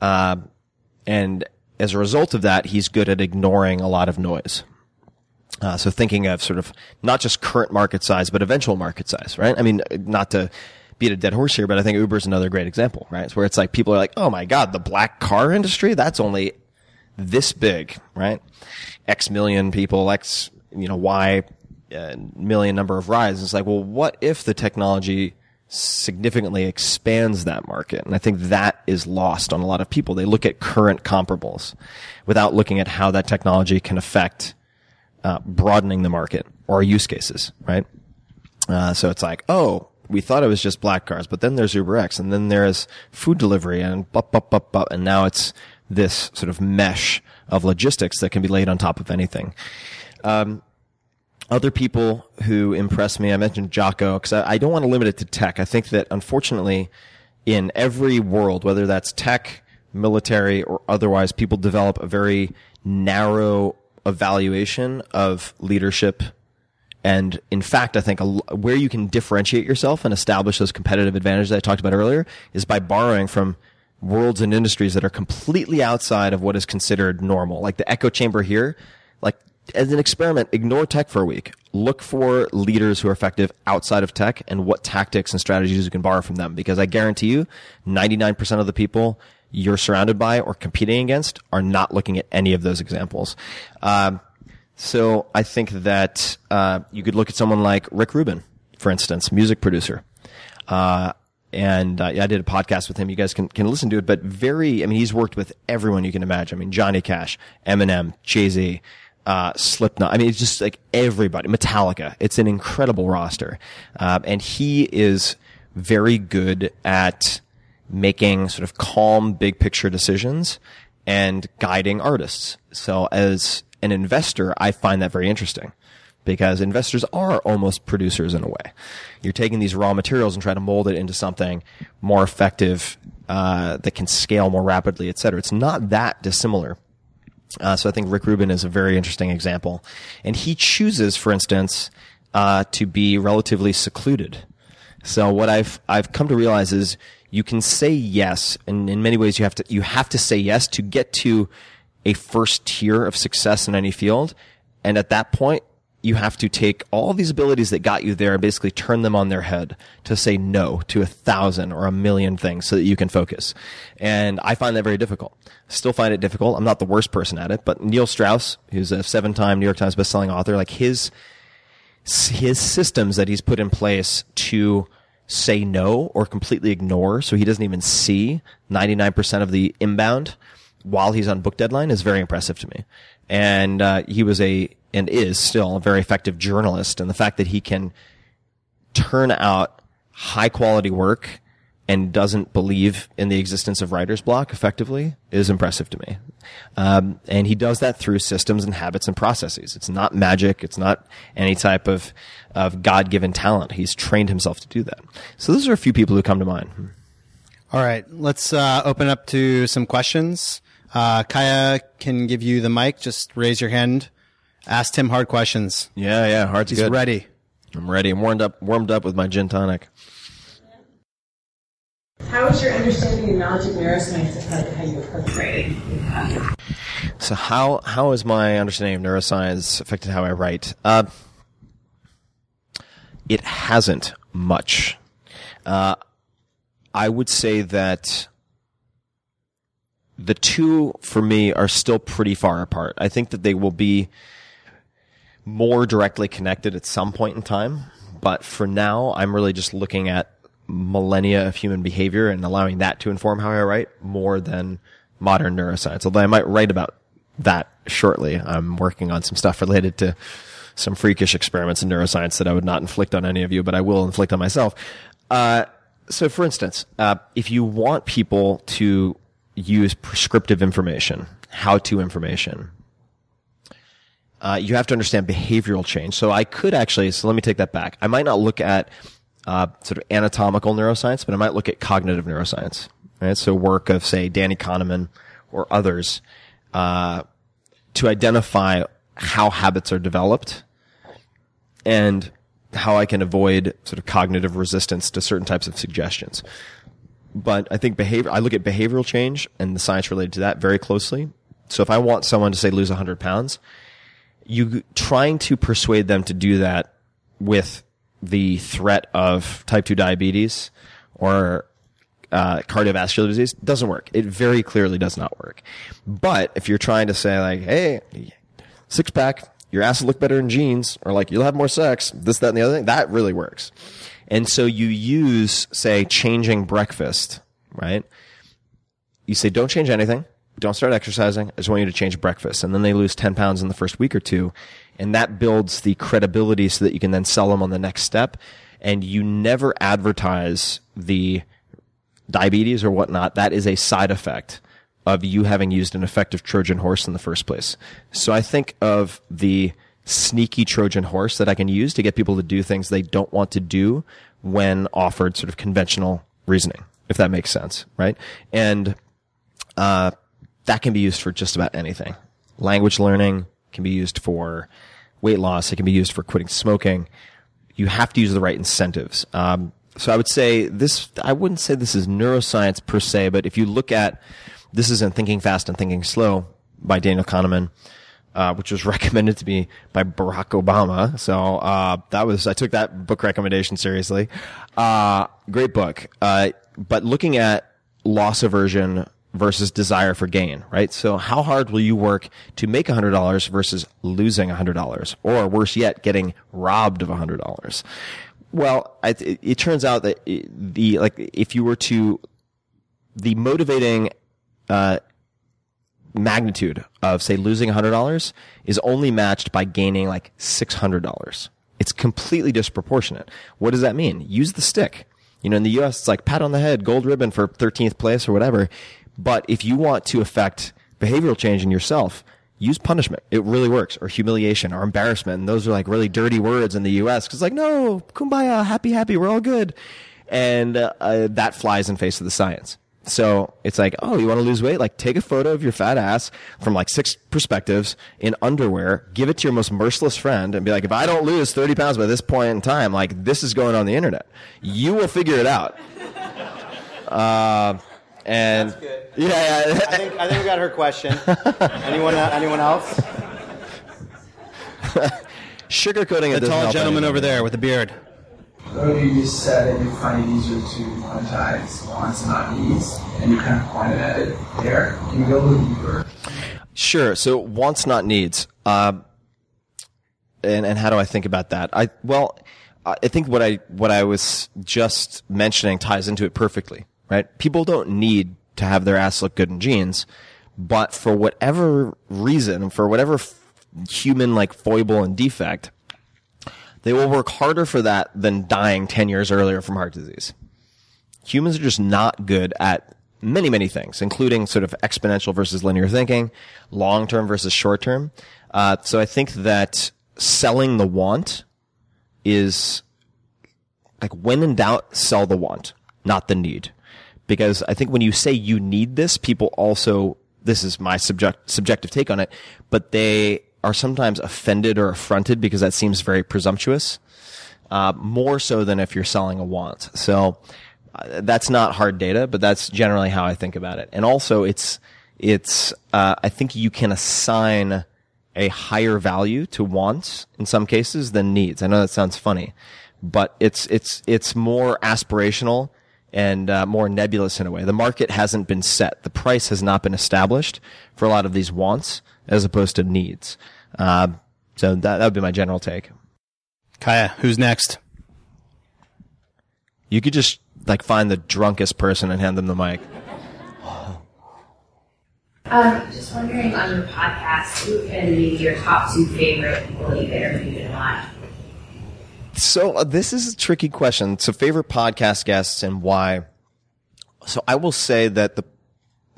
Uh, and as a result of that, he's good at ignoring a lot of noise. Uh, so thinking of sort of not just current market size, but eventual market size, right? I mean, not to beat a dead horse here, but I think Uber is another great example, right? It's where it's like people are like, oh my God, the black car industry, that's only this big, right? X million people, X, you know, Y uh, million number of rides. It's like, well, what if the technology significantly expands that market? And I think that is lost on a lot of people. They look at current comparables without looking at how that technology can affect uh, broadening the market or use cases, right? Uh, so it's like, oh, we thought it was just black cars, but then there's UberX, and then there's food delivery, and bup, bup, bup, bup, and now it's this sort of mesh of logistics that can be laid on top of anything. Um, other people who impress me, I mentioned Jocko, because I, I don't want to limit it to tech. I think that unfortunately, in every world, whether that's tech, military, or otherwise, people develop a very narrow evaluation of leadership And in fact, I think where you can differentiate yourself and establish those competitive advantages I talked about earlier is by borrowing from worlds and industries that are completely outside of what is considered normal. Like the echo chamber here, like as an experiment, ignore tech for a week. Look for leaders who are effective outside of tech and what tactics and strategies you can borrow from them. Because I guarantee you, 99% of the people you're surrounded by or competing against are not looking at any of those examples. Um, so I think that uh, you could look at someone like Rick Rubin, for instance, music producer. Uh, and uh, I did a podcast with him. You guys can, can listen to it, but very, I mean, he's worked with everyone you can imagine. I mean, Johnny Cash, Eminem, Jay-Z, uh, Slipknot. I mean, it's just like everybody, Metallica. It's an incredible roster. Uh, and he is very good at making sort of calm, big picture decisions and guiding artists. So as an investor, I find that very interesting because investors are almost producers in a way. You're taking these raw materials and trying to mold it into something more effective uh, that can scale more rapidly, et cetera. It's not that dissimilar. Uh, so I think Rick Rubin is a very interesting example, and he chooses, for instance, uh, to be relatively secluded. So what I've I've come to realize is you can say yes, and in many ways you have to you have to say yes to get to a first tier of success in any field, and at that point you have to take all these abilities that got you there and basically turn them on their head to say no to a thousand or a million things so that you can focus. And I find that very difficult. Still find it difficult. I'm not the worst person at it, but Neil Strauss, who's a seven time New York Times bestselling author, like his, his systems that he's put in place to say no or completely ignore so he doesn't even see 99% of the inbound while he's on book deadline is very impressive to me. And uh, he was a and is still a very effective journalist, and the fact that he can turn out high quality work and doesn't believe in the existence of writer's block effectively is impressive to me. Um, and he does that through systems and habits and processes. It's not magic. It's not any type of, of God given talent. He's trained himself to do that. So those are a few people who come to mind. All right. Let's uh, open up to some questions. Uh, Kaya can give you the mic. Just raise your hand. Ask Tim hard questions. Yeah, yeah. Heart's He's good. ready. I'm ready. I'm warmed up, warmed up with my gin tonic. How is your understanding and knowledge of neuroscience affect how you approach writing? So how how has my understanding of neuroscience affected how I write? Uh, it hasn't much. Uh, I would say that the two for me are still pretty far apart. I think that they will be more directly connected at some point in time, but for now, I'm really just looking at millennia of human behavior and allowing that to inform how I write more than modern neuroscience. Although I might write about that shortly. I'm working on some stuff related to some freakish experiments in neuroscience that I would not inflict on any of you, but I will inflict on myself. Uh, so for instance, uh, if you want people to use prescriptive information, how to information, uh, you have to understand behavioral change. So I could actually, so let me take that back. I might not look at uh, sort of anatomical neuroscience, but I might look at cognitive neuroscience. Right? So work of say Danny Kahneman or others uh, to identify how habits are developed and how I can avoid sort of cognitive resistance to certain types of suggestions. But I think behavior, I look at behavioral change and the science related to that very closely. So if I want someone to say lose 100 pounds, you trying to persuade them to do that with the threat of type 2 diabetes or uh, cardiovascular disease doesn't work. It very clearly does not work. But if you're trying to say like, hey, six pack, your ass will look better in jeans, or like you'll have more sex, this, that, and the other thing, that really works. And so you use, say, changing breakfast, right? You say, don't change anything. Don't start exercising. I just want you to change breakfast. And then they lose 10 pounds in the first week or two. And that builds the credibility so that you can then sell them on the next step. And you never advertise the diabetes or whatnot. That is a side effect of you having used an effective Trojan horse in the first place. So I think of the sneaky Trojan horse that I can use to get people to do things they don't want to do when offered sort of conventional reasoning, if that makes sense, right? And uh, that can be used for just about anything. Language learning can be used for weight loss. It can be used for quitting smoking. You have to use the right incentives. Um, so I would say this, I wouldn't say this is neuroscience per se, but if you look at, this is in Thinking Fast and Thinking Slow by Daniel Kahneman, uh, which was recommended to me by Barack Obama. So, uh, that was, I took that book recommendation seriously. Uh, great book. Uh, but looking at loss aversion versus desire for gain, right? So how hard will you work to make $100 versus losing $100? Or worse yet, getting robbed of $100? Well, it, it turns out that the, like, if you were to, the motivating, uh, magnitude of say losing $100 is only matched by gaining like $600. It's completely disproportionate. What does that mean? Use the stick. You know, in the US, it's like pat on the head, gold ribbon for 13th place or whatever. But if you want to affect behavioral change in yourself, use punishment. It really works. Or humiliation or embarrassment. And those are like really dirty words in the US. Cause like, no, kumbaya, happy, happy, we're all good. And uh, uh, that flies in face of the science. So it's like, oh, you want to lose weight? Like take a photo of your fat ass from like six perspectives in underwear, give it to your most merciless friend and be like, if I don't lose 30 pounds by this point in time, like this is going on the internet. You will figure it out. Uh, and yeah, yeah. I think I think we got her question. anyone anyone else? Sugarcoating it The tall gentleman over there with the beard. Earlier you just said that you find it easier to monetize wants, not needs, and you kind of pointed at it there. Can you go a little deeper? Sure. So wants not needs. Um, and and how do I think about that? I well, I think what I what I was just mentioning ties into it perfectly. Right? People don't need to have their ass look good in jeans, but for whatever reason, for whatever f- human like foible and defect, they will work harder for that than dying ten years earlier from heart disease humans are just not good at many, many things, including sort of exponential versus linear thinking, long term versus short term. Uh, so I think that selling the want is like when in doubt, sell the want, not the need. Because I think when you say you need this, people also, this is my subject, subjective take on it, but they are sometimes offended or affronted because that seems very presumptuous. Uh, more so than if you're selling a want. So, uh, that's not hard data, but that's generally how I think about it. And also, it's it's uh, I think you can assign a higher value to wants in some cases than needs. I know that sounds funny, but it's it's it's more aspirational and uh, more nebulous in a way. The market hasn't been set. The price has not been established for a lot of these wants as opposed to needs. Uh, so that that would be my general take. Kaya, who's next? You could just like find the drunkest person and hand them the mic. Um, just wondering on your podcast, who can be your top two favorite people that you've interviewed and why? So uh, this is a tricky question. So favorite podcast guests and why? So I will say that the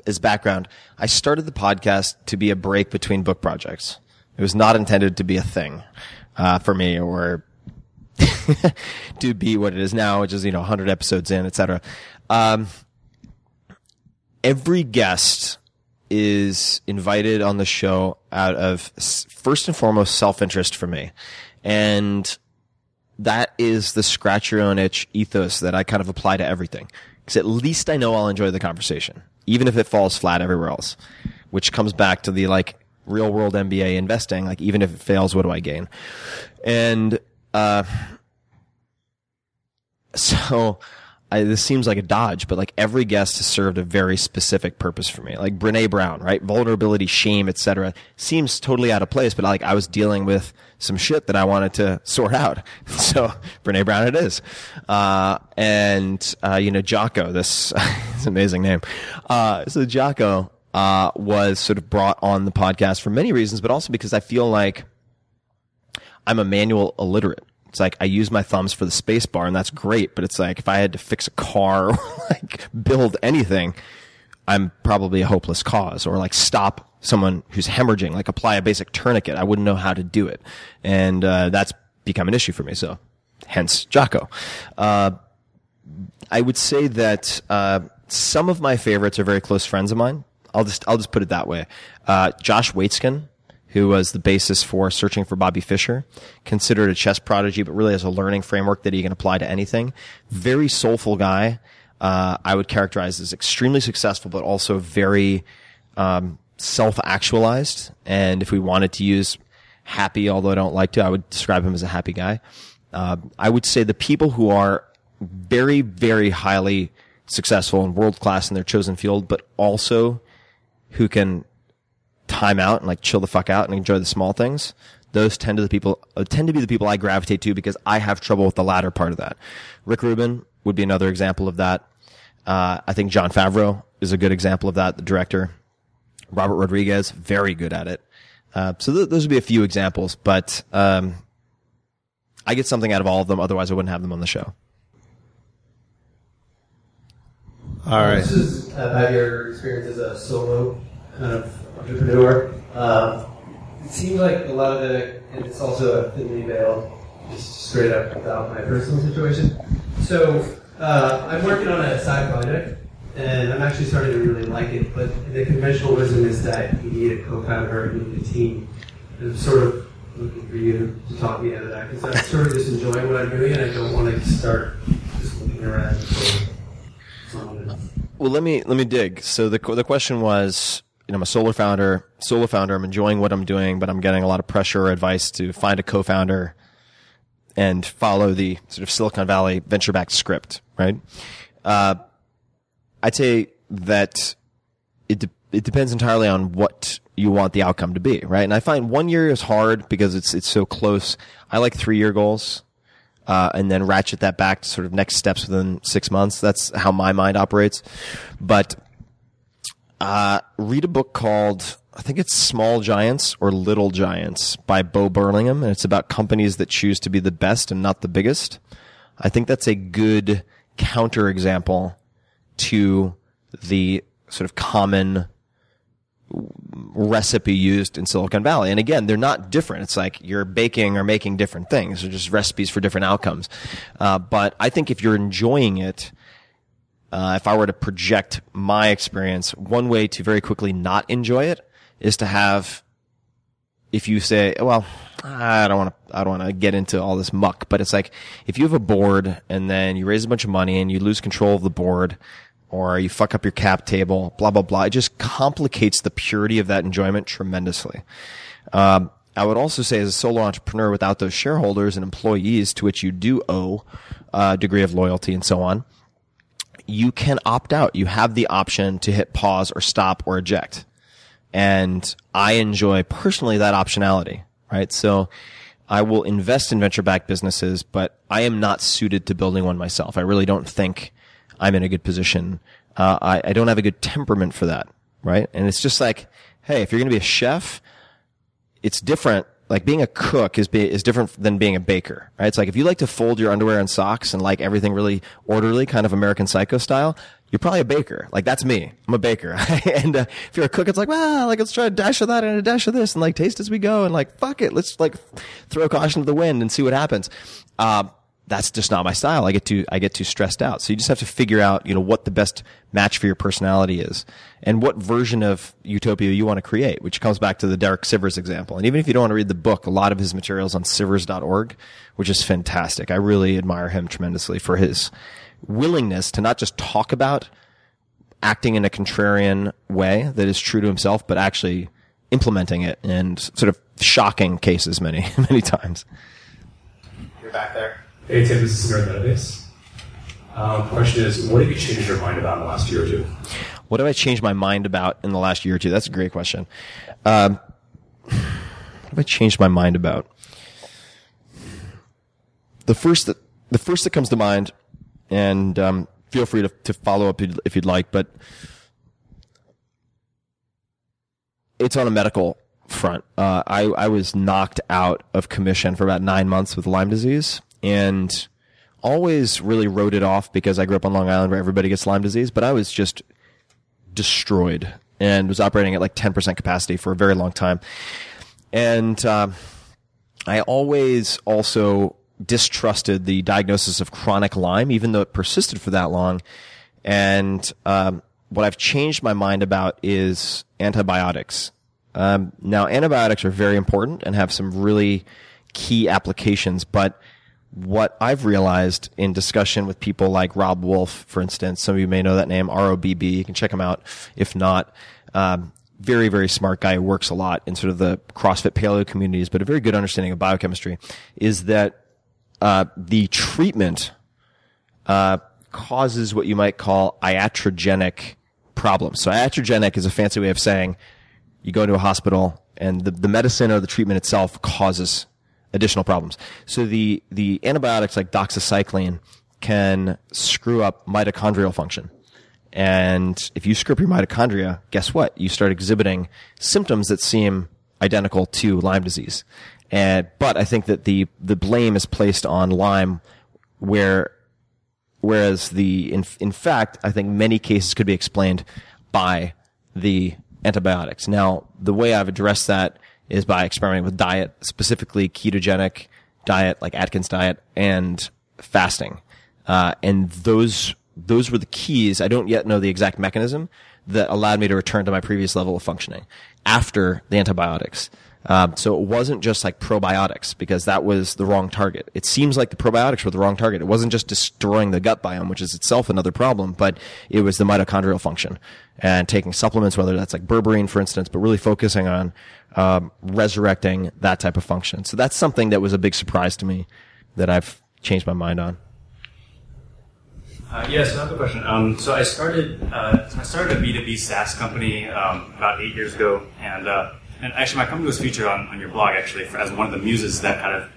as background, I started the podcast to be a break between book projects. It was not intended to be a thing uh, for me or to be what it is now, which is you know 100 episodes in, etc. Um, every guest is invited on the show out of first and foremost self-interest for me, and that is the scratch your own itch ethos that I kind of apply to everything. Because at least I know I'll enjoy the conversation, even if it falls flat everywhere else. Which comes back to the like real world MBA investing. Like even if it fails, what do I gain? And uh, so I, this seems like a dodge, but like every guest has served a very specific purpose for me. Like Brene Brown, right? Vulnerability, shame, etc. Seems totally out of place, but like I was dealing with some shit that I wanted to sort out. So Brene Brown it is. Uh, and, uh, you know, Jocko, this, this amazing name. Uh, so Jocko, uh, was sort of brought on the podcast for many reasons, but also because I feel like I'm a manual illiterate. It's like I use my thumbs for the space bar and that's great, but it's like if I had to fix a car or like build anything, I'm probably a hopeless cause or like stop someone who's hemorrhaging, like apply a basic tourniquet. I wouldn't know how to do it. And, uh, that's become an issue for me. So hence Jocko. Uh, I would say that, uh, some of my favorites are very close friends of mine. I'll just, I'll just put it that way. Uh, Josh Waitzkin who was the basis for searching for Bobby Fischer, considered a chess prodigy, but really has a learning framework that he can apply to anything. Very soulful guy. Uh, I would characterize as extremely successful, but also very um, self-actualized. And if we wanted to use happy, although I don't like to, I would describe him as a happy guy. Uh, I would say the people who are very, very highly successful and world class in their chosen field, but also who can time out and like chill the fuck out and enjoy the small things. Those tend to the people uh, tend to be the people I gravitate to because I have trouble with the latter part of that. Rick Rubin would be another example of that. Uh, I think Jon Favreau is a good example of that. The director, Robert Rodriguez, very good at it. Uh, so th- those would be a few examples, but um, I get something out of all of them. Otherwise, I wouldn't have them on the show. All right. This is about your experience as a solo kind of entrepreneur. Um, it seems like a lot of it, and it's also a thinly veiled, just straight up about my personal situation. So uh, I'm working on a side project, and I'm actually starting to really like it. But the conventional wisdom is that you need a co-founder, you need a team. And I'm sort of looking for you to talk me out of that because I'm sort of just enjoying what I'm doing, and I don't want to start just looking around for someone. Well, let me let me dig. So the the question was, you know, I'm a solar founder, solo founder. I'm enjoying what I'm doing, but I'm getting a lot of pressure or advice to find a co-founder and follow the sort of Silicon Valley venture-backed script, right? Uh, I'd say that it de- it depends entirely on what you want the outcome to be, right? And I find one year is hard because it's it's so close. I like three year goals uh, and then ratchet that back to sort of next steps within six months. That's how my mind operates. But uh, read a book called I think it's Small Giants or Little Giants by Bo Burlingham, and it's about companies that choose to be the best and not the biggest. I think that's a good counterexample to the sort of common recipe used in Silicon Valley. And again, they're not different. It's like you're baking or making different things. They're just recipes for different outcomes. Uh, but I think if you're enjoying it, uh, if I were to project my experience, one way to very quickly not enjoy it is to have, if you say, well, I don't want to, I don't want to get into all this muck, but it's like, if you have a board and then you raise a bunch of money and you lose control of the board, or you fuck up your cap table, blah, blah, blah. It just complicates the purity of that enjoyment tremendously. Um, I would also say as a solo entrepreneur without those shareholders and employees to which you do owe a degree of loyalty and so on, you can opt out. You have the option to hit pause or stop or eject. And I enjoy personally that optionality, right? So I will invest in venture backed businesses, but I am not suited to building one myself. I really don't think I'm in a good position. Uh, I, I don't have a good temperament for that, right? And it's just like, hey, if you're going to be a chef, it's different. Like being a cook is be, is different than being a baker, right? It's like if you like to fold your underwear and socks and like everything really orderly, kind of American Psycho style, you're probably a baker. Like that's me. I'm a baker. and uh, if you're a cook, it's like, well, like let's try a dash of that and a dash of this and like taste as we go and like fuck it, let's like throw caution to the wind and see what happens. Uh, that's just not my style. I get too I get too stressed out. So you just have to figure out, you know, what the best match for your personality is and what version of utopia you want to create, which comes back to the Derek Sivers example. And even if you don't want to read the book, a lot of his materials on sivers.org, which is fantastic. I really admire him tremendously for his willingness to not just talk about acting in a contrarian way that is true to himself, but actually implementing it in sort of shocking cases many, many times. You're back there. Hey Tim, this is Nerd Metabase. Um, question is, what have you changed your mind about in the last year or two? What have I changed my mind about in the last year or two? That's a great question. Um, what have I changed my mind about? The first that the first that comes to mind, and um, feel free to, to follow up if you'd like, but it's on a medical front. Uh, I I was knocked out of commission for about nine months with Lyme disease, and always really wrote it off because I grew up on Long Island where everybody gets Lyme disease, but I was just destroyed and was operating at like 10% capacity for a very long time. And um, I always also distrusted the diagnosis of chronic Lyme, even though it persisted for that long. And um, what I've changed my mind about is antibiotics Um, now, antibiotics are very important and have some really key applications, but what I've realized in discussion with people like Robb Wolf, for instance, some of you may know that name, ROBB. You can check him out. If not, um, very, very smart guy works a lot in sort of the CrossFit paleo communities, but a very good understanding of biochemistry is that, uh, the treatment, uh, causes what you might call iatrogenic problems. So iatrogenic is a fancy way of saying you go to a hospital and the, the medicine or the treatment itself causes additional problems. So the, the antibiotics like doxycycline can screw up mitochondrial function. And if you screw up your mitochondria, guess what? You start exhibiting symptoms that seem identical to Lyme disease. And, but I think that the, the blame is placed on Lyme where, whereas the, in, in fact, I think many cases could be explained by the antibiotics. Now, the way I've addressed that is by experimenting with diet, specifically ketogenic diet, like Atkins diet, and fasting. Uh, and those those were the keys. I don't yet know the exact mechanism that allowed me to return to my previous level of functioning after the antibiotics. Um, so it wasn't just like probiotics because that was the wrong target. It seems like the probiotics were the wrong target. It wasn't just destroying the gut biome, which is itself another problem, but it was the mitochondrial function and taking supplements, whether that's like berberine, for instance, but really focusing on um, resurrecting that type of function. So that's something that was a big surprise to me that I've changed my mind on. Uh, yes, another question. Um, so I started uh, I started a B two B SaaS company um, about eight years ago, and uh, and actually my company was featured on, on your blog actually for, as one of the muses that kind of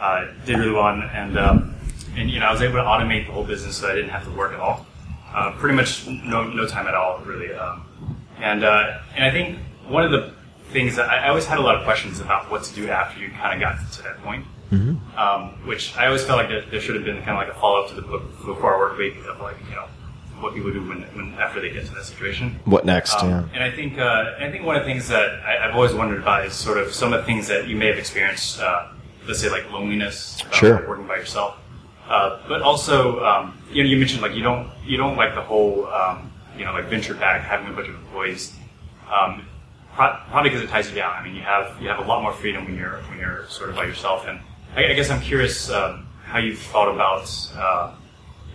uh, did really well, and and, um, and you know I was able to automate the whole business so I didn't have to work at all, uh, pretty much no no time at all really, um, and uh, and I think one of the things that I, I always had a lot of questions about what to do after you kind of got to that point. Mm-hmm. Um, which I always felt like there, there, should have been kind of like a follow up to the book before our work week of like you know what people do when, when after they get to that situation. What next? Um, yeah. And I think uh, I think one of the things that I, have always wondered about is sort of some of the things that you may have experienced. Uh, let's say like loneliness, about sure. working by yourself, uh, but also um, you know you mentioned like you don't you don't like the whole um, you know like venture back having a bunch of employees. Um, probably because it ties you down. I mean, you have you have a lot more freedom when you're when you're sort of by yourself, and I, I guess I'm curious um, how you've thought about, uh,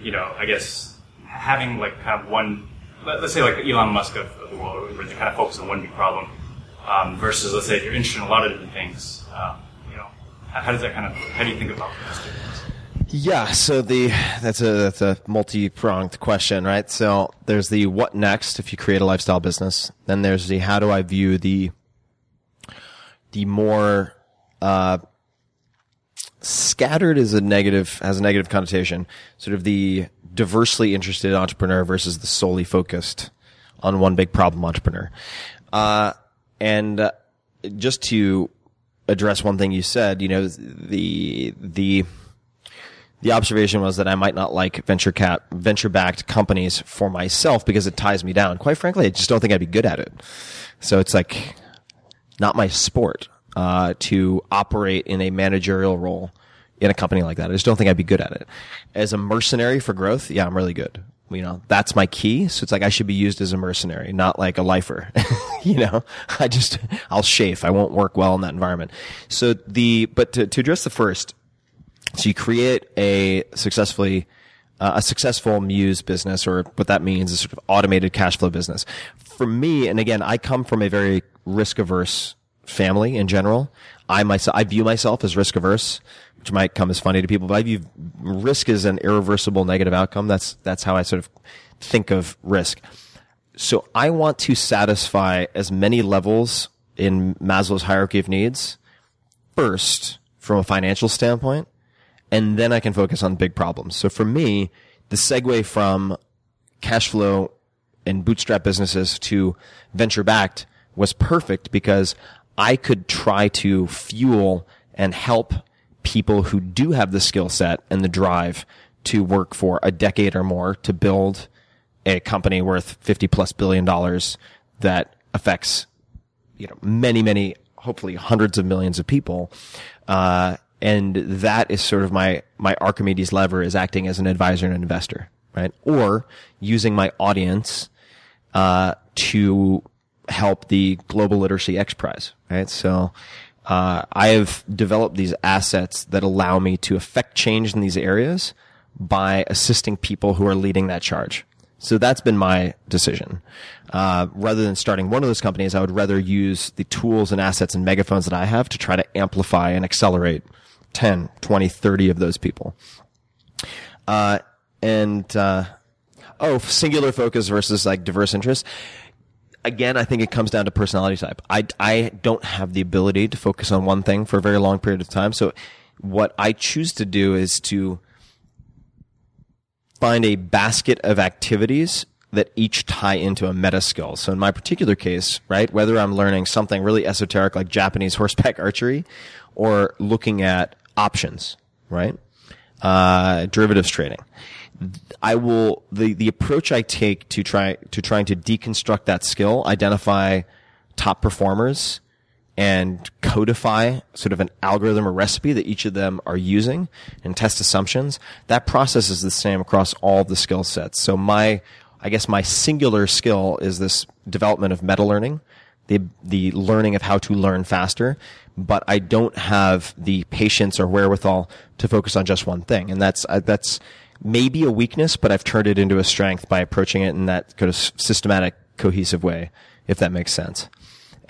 you know, I guess having like kind of one, let, us say like Elon Musk of, of, the world, where they kind of focus on one big problem, um, versus let's say if you're interested in a lot of different things, um, you know, how, how, does that kind of, how do you think about those? Yeah, so the that's a that's a multi pronged question, right? So there's the what next if you create a lifestyle business. Then there's the how do I view the the more uh, scattered is a negative has a negative connotation. Sort of the diversely interested entrepreneur versus the solely focused on one big problem entrepreneur. Uh, and uh, just to address one thing you said, you know, the the the observation was that I might not like venture cap venture backed companies for myself because it ties me down. Quite frankly, I just don't think I'd be good at it. So it's like not my sport uh, to operate in a managerial role in a company like that. I just don't think I'd be good at it. As a mercenary for growth, yeah, I'm really good. You know, that's my key. So it's like I should be used as a mercenary, not like a lifer. you know, I just, I'll chafe. I won't work well in that environment. So the, but to, to address the first, so you create a successfully, uh, a successful Muse business, or what that means is sort of automated cash flow business. For me, and again, I come from a very risk averse family in general. I myself, I view myself as risk averse, which might come as funny to people, but I view risk as an irreversible negative outcome. That's, that's how I sort of think of risk. So I want to satisfy as many levels in Maslow's hierarchy of needs first from a financial standpoint, and then I can focus on big problems. So for me, the segue from cash flow and bootstrap businesses to venture backed was perfect because I could try to fuel and help people who do have the skill set and the drive to work for a decade or more to build a company worth 50 plus billion dollars that affects, you know, many, many, hopefully hundreds of millions of people. Uh, and that is sort of my, my Archimedes lever is acting as an advisor and an investor, right? Or using my audience, uh, to help the Global Literacy X Prize, right? So, I have developed these assets that allow me to affect change in these areas by assisting people who are leading that charge. So that's been my decision. Uh, rather than starting one of those companies, I would rather use the tools and assets and megaphones that I have to try to amplify and accelerate 10, 20, 30 of those people. Uh, and, uh, oh, singular focus versus like diverse interests. Again, I think it comes down to personality type. I, I don't have the ability to focus on one thing for a very long period of time. So what I choose to do is to find a basket of activities that each tie into a meta skill. So in my particular case, right, whether I'm learning something really esoteric like Japanese horseback archery or looking at options, right? Uh, derivatives trading. I will, the, the approach I take to try, to trying to deconstruct that skill, identify top performers, and codify sort of an algorithm or recipe that each of them are using and test assumptions. That process is the same across all the skill sets. So my, I guess my singular skill is this development of meta learning, the, the learning of how to learn faster, but I don't have the patience or wherewithal to focus on just one thing. And that's, uh, that's maybe a weakness, but I've turned it into a strength by approaching it in that kind of systematic, cohesive way, if that makes sense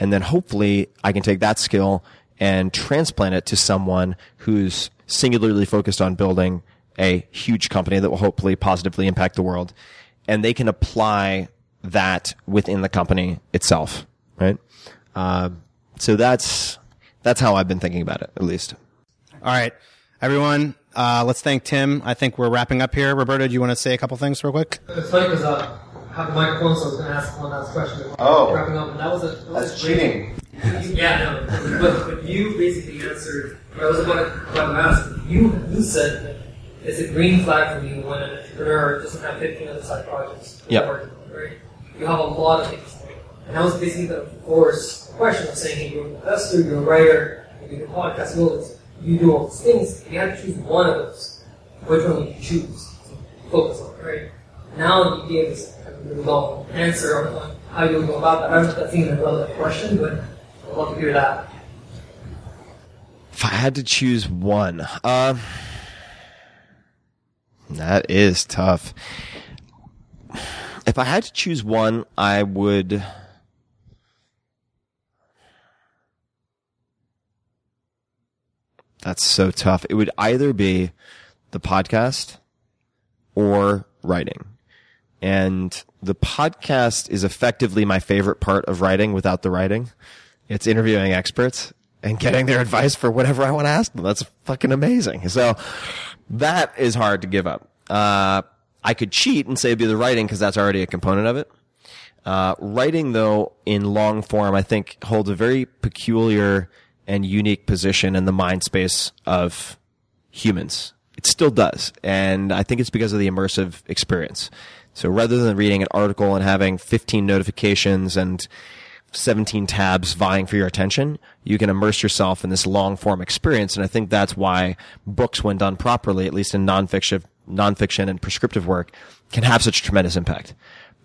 and then hopefully I can take that skill and transplant it to someone who's singularly focused on building a huge company that will hopefully positively impact the world. And they can apply that within the company itself, right? Uh, so that's, that's how I've been thinking about it, at least. All right. Everyone, uh, let's thank Tim. I think we're wrapping up here. Roberto, do you want to say a couple things real quick? It's funny because uh, have the microphone, so I was going to ask one last question. Oh. Wrapping up, and that was a that was That's great. cheating. You- yeah, no, but, but you basically answered. I was about to, about to ask. You you said that it's a green flag for you when an entrepreneur doesn't have 15 other side projects. Yep. Working Right. You have a lot of things. And that was basically the force question of saying, hey, you're an investor, you're a writer, you do podcast, you, do all this- you do all these things. You have to choose one of those, which one would you choose to focus on, right? Now you gave us a really long answer on, how you would go about that. I don't know if even a relevant question, but I'd love to hear that. If I had to choose one, uh, that is tough. If I had to choose one, I would. That's so tough. It would either be the podcast or writing. And the podcast is effectively my favorite part of writing without the writing. It's interviewing experts and getting their advice for whatever I want to ask them. That's fucking amazing. So that is hard to give up. Uh, I could cheat and say it'd be the writing because that's already a component of it. Uh, writing though in long form, I think holds a very peculiar and unique position in the mind space of humans. It still does. And I think it's because of the immersive experience. So rather than reading an article and having 15 notifications and 17 tabs vying for your attention, you can immerse yourself in this long form experience. And I think that's why books, when done properly, at least in nonfiction, nonfiction and prescriptive work, can have such tremendous impact.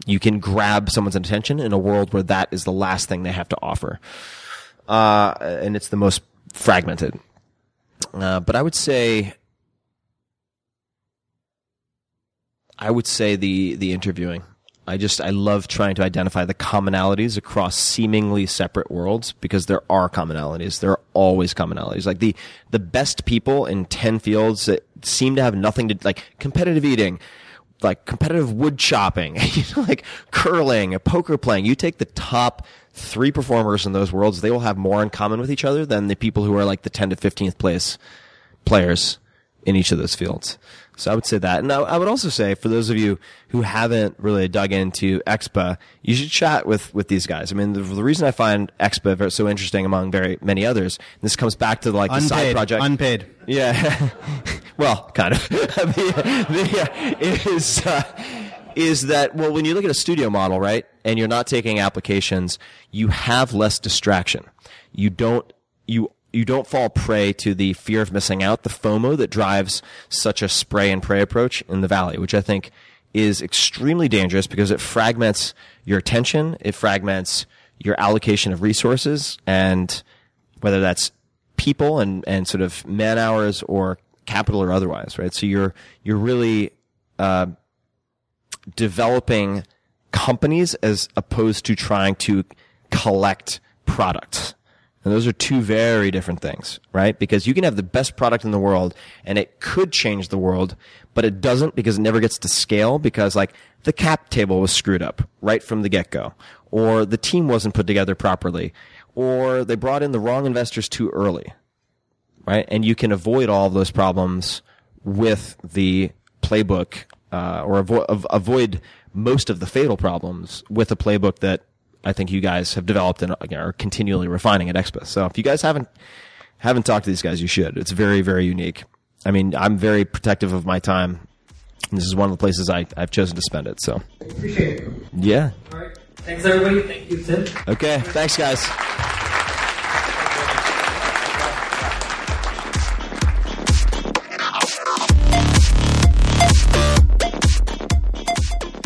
You can grab someone's attention in a world where that is the last thing they have to offer. Uh, and it's the most fragmented. Uh, but I would say, I would say the, the interviewing. I just, I love trying to identify the commonalities across seemingly separate worlds because there are commonalities. There are always commonalities. Like the, the best people in 10 fields that seem to have nothing to, like competitive eating, like competitive wood chopping, you know, like curling, poker playing. You take the top three performers in those worlds, they will have more in common with each other than the people who are like the 10 to 15th place players in each of those fields. So I would say that. And I, would also say for those of you who haven't really dug into Expa, you should chat with, with these guys. I mean, the, the reason I find Expa very, so interesting among very many others, and this comes back to like the side project. Unpaid. Yeah. well, kind of. the, the, is, uh, is that, well, when you look at a studio model, right, and you're not taking applications, you have less distraction. You don't, you, you don't fall prey to the fear of missing out, the FOMO that drives such a spray and pray approach in the valley, which I think is extremely dangerous because it fragments your attention, it fragments your allocation of resources and whether that's people and, and sort of man hours or capital or otherwise, right? So you're, you're really, uh, developing companies as opposed to trying to collect products. And those are two very different things, right? Because you can have the best product in the world and it could change the world, but it doesn't because it never gets to scale because like the cap table was screwed up right from the get go or the team wasn't put together properly or they brought in the wrong investors too early, right? And you can avoid all of those problems with the playbook, uh, or avo- av- avoid most of the fatal problems with a playbook that I think you guys have developed and are continually refining at Expa. So if you guys haven't haven't talked to these guys, you should. It's very very unique. I mean, I'm very protective of my time. And this is one of the places I, I've chosen to spend it. So Appreciate it. yeah. All right. Thanks, everybody. Thank you, Tim. Okay. Thanks, guys.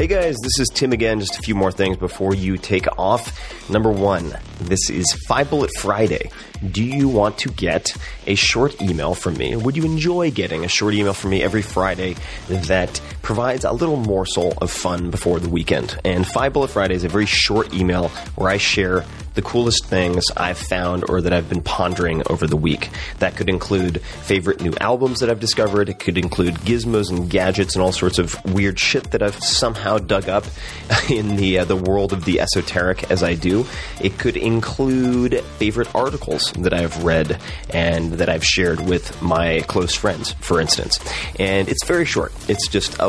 Hey guys, this is Tim again. Just a few more things before you take off. Number one, this is Five Bullet Friday. Do you want to get a short email from me? Would you enjoy getting a short email from me every Friday that provides a little morsel of fun before the weekend? And Five Bullet Friday is a very short email where I share the coolest things I've found or that I've been pondering over the week. That could include favorite new albums that I've discovered. It could include gizmos and gadgets and all sorts of weird shit that I've somehow dug up in the uh, the world of the esoteric as I do. It could include favorite articles that I've read and that I've shared with my close friends, for instance. And it's very short. It's just a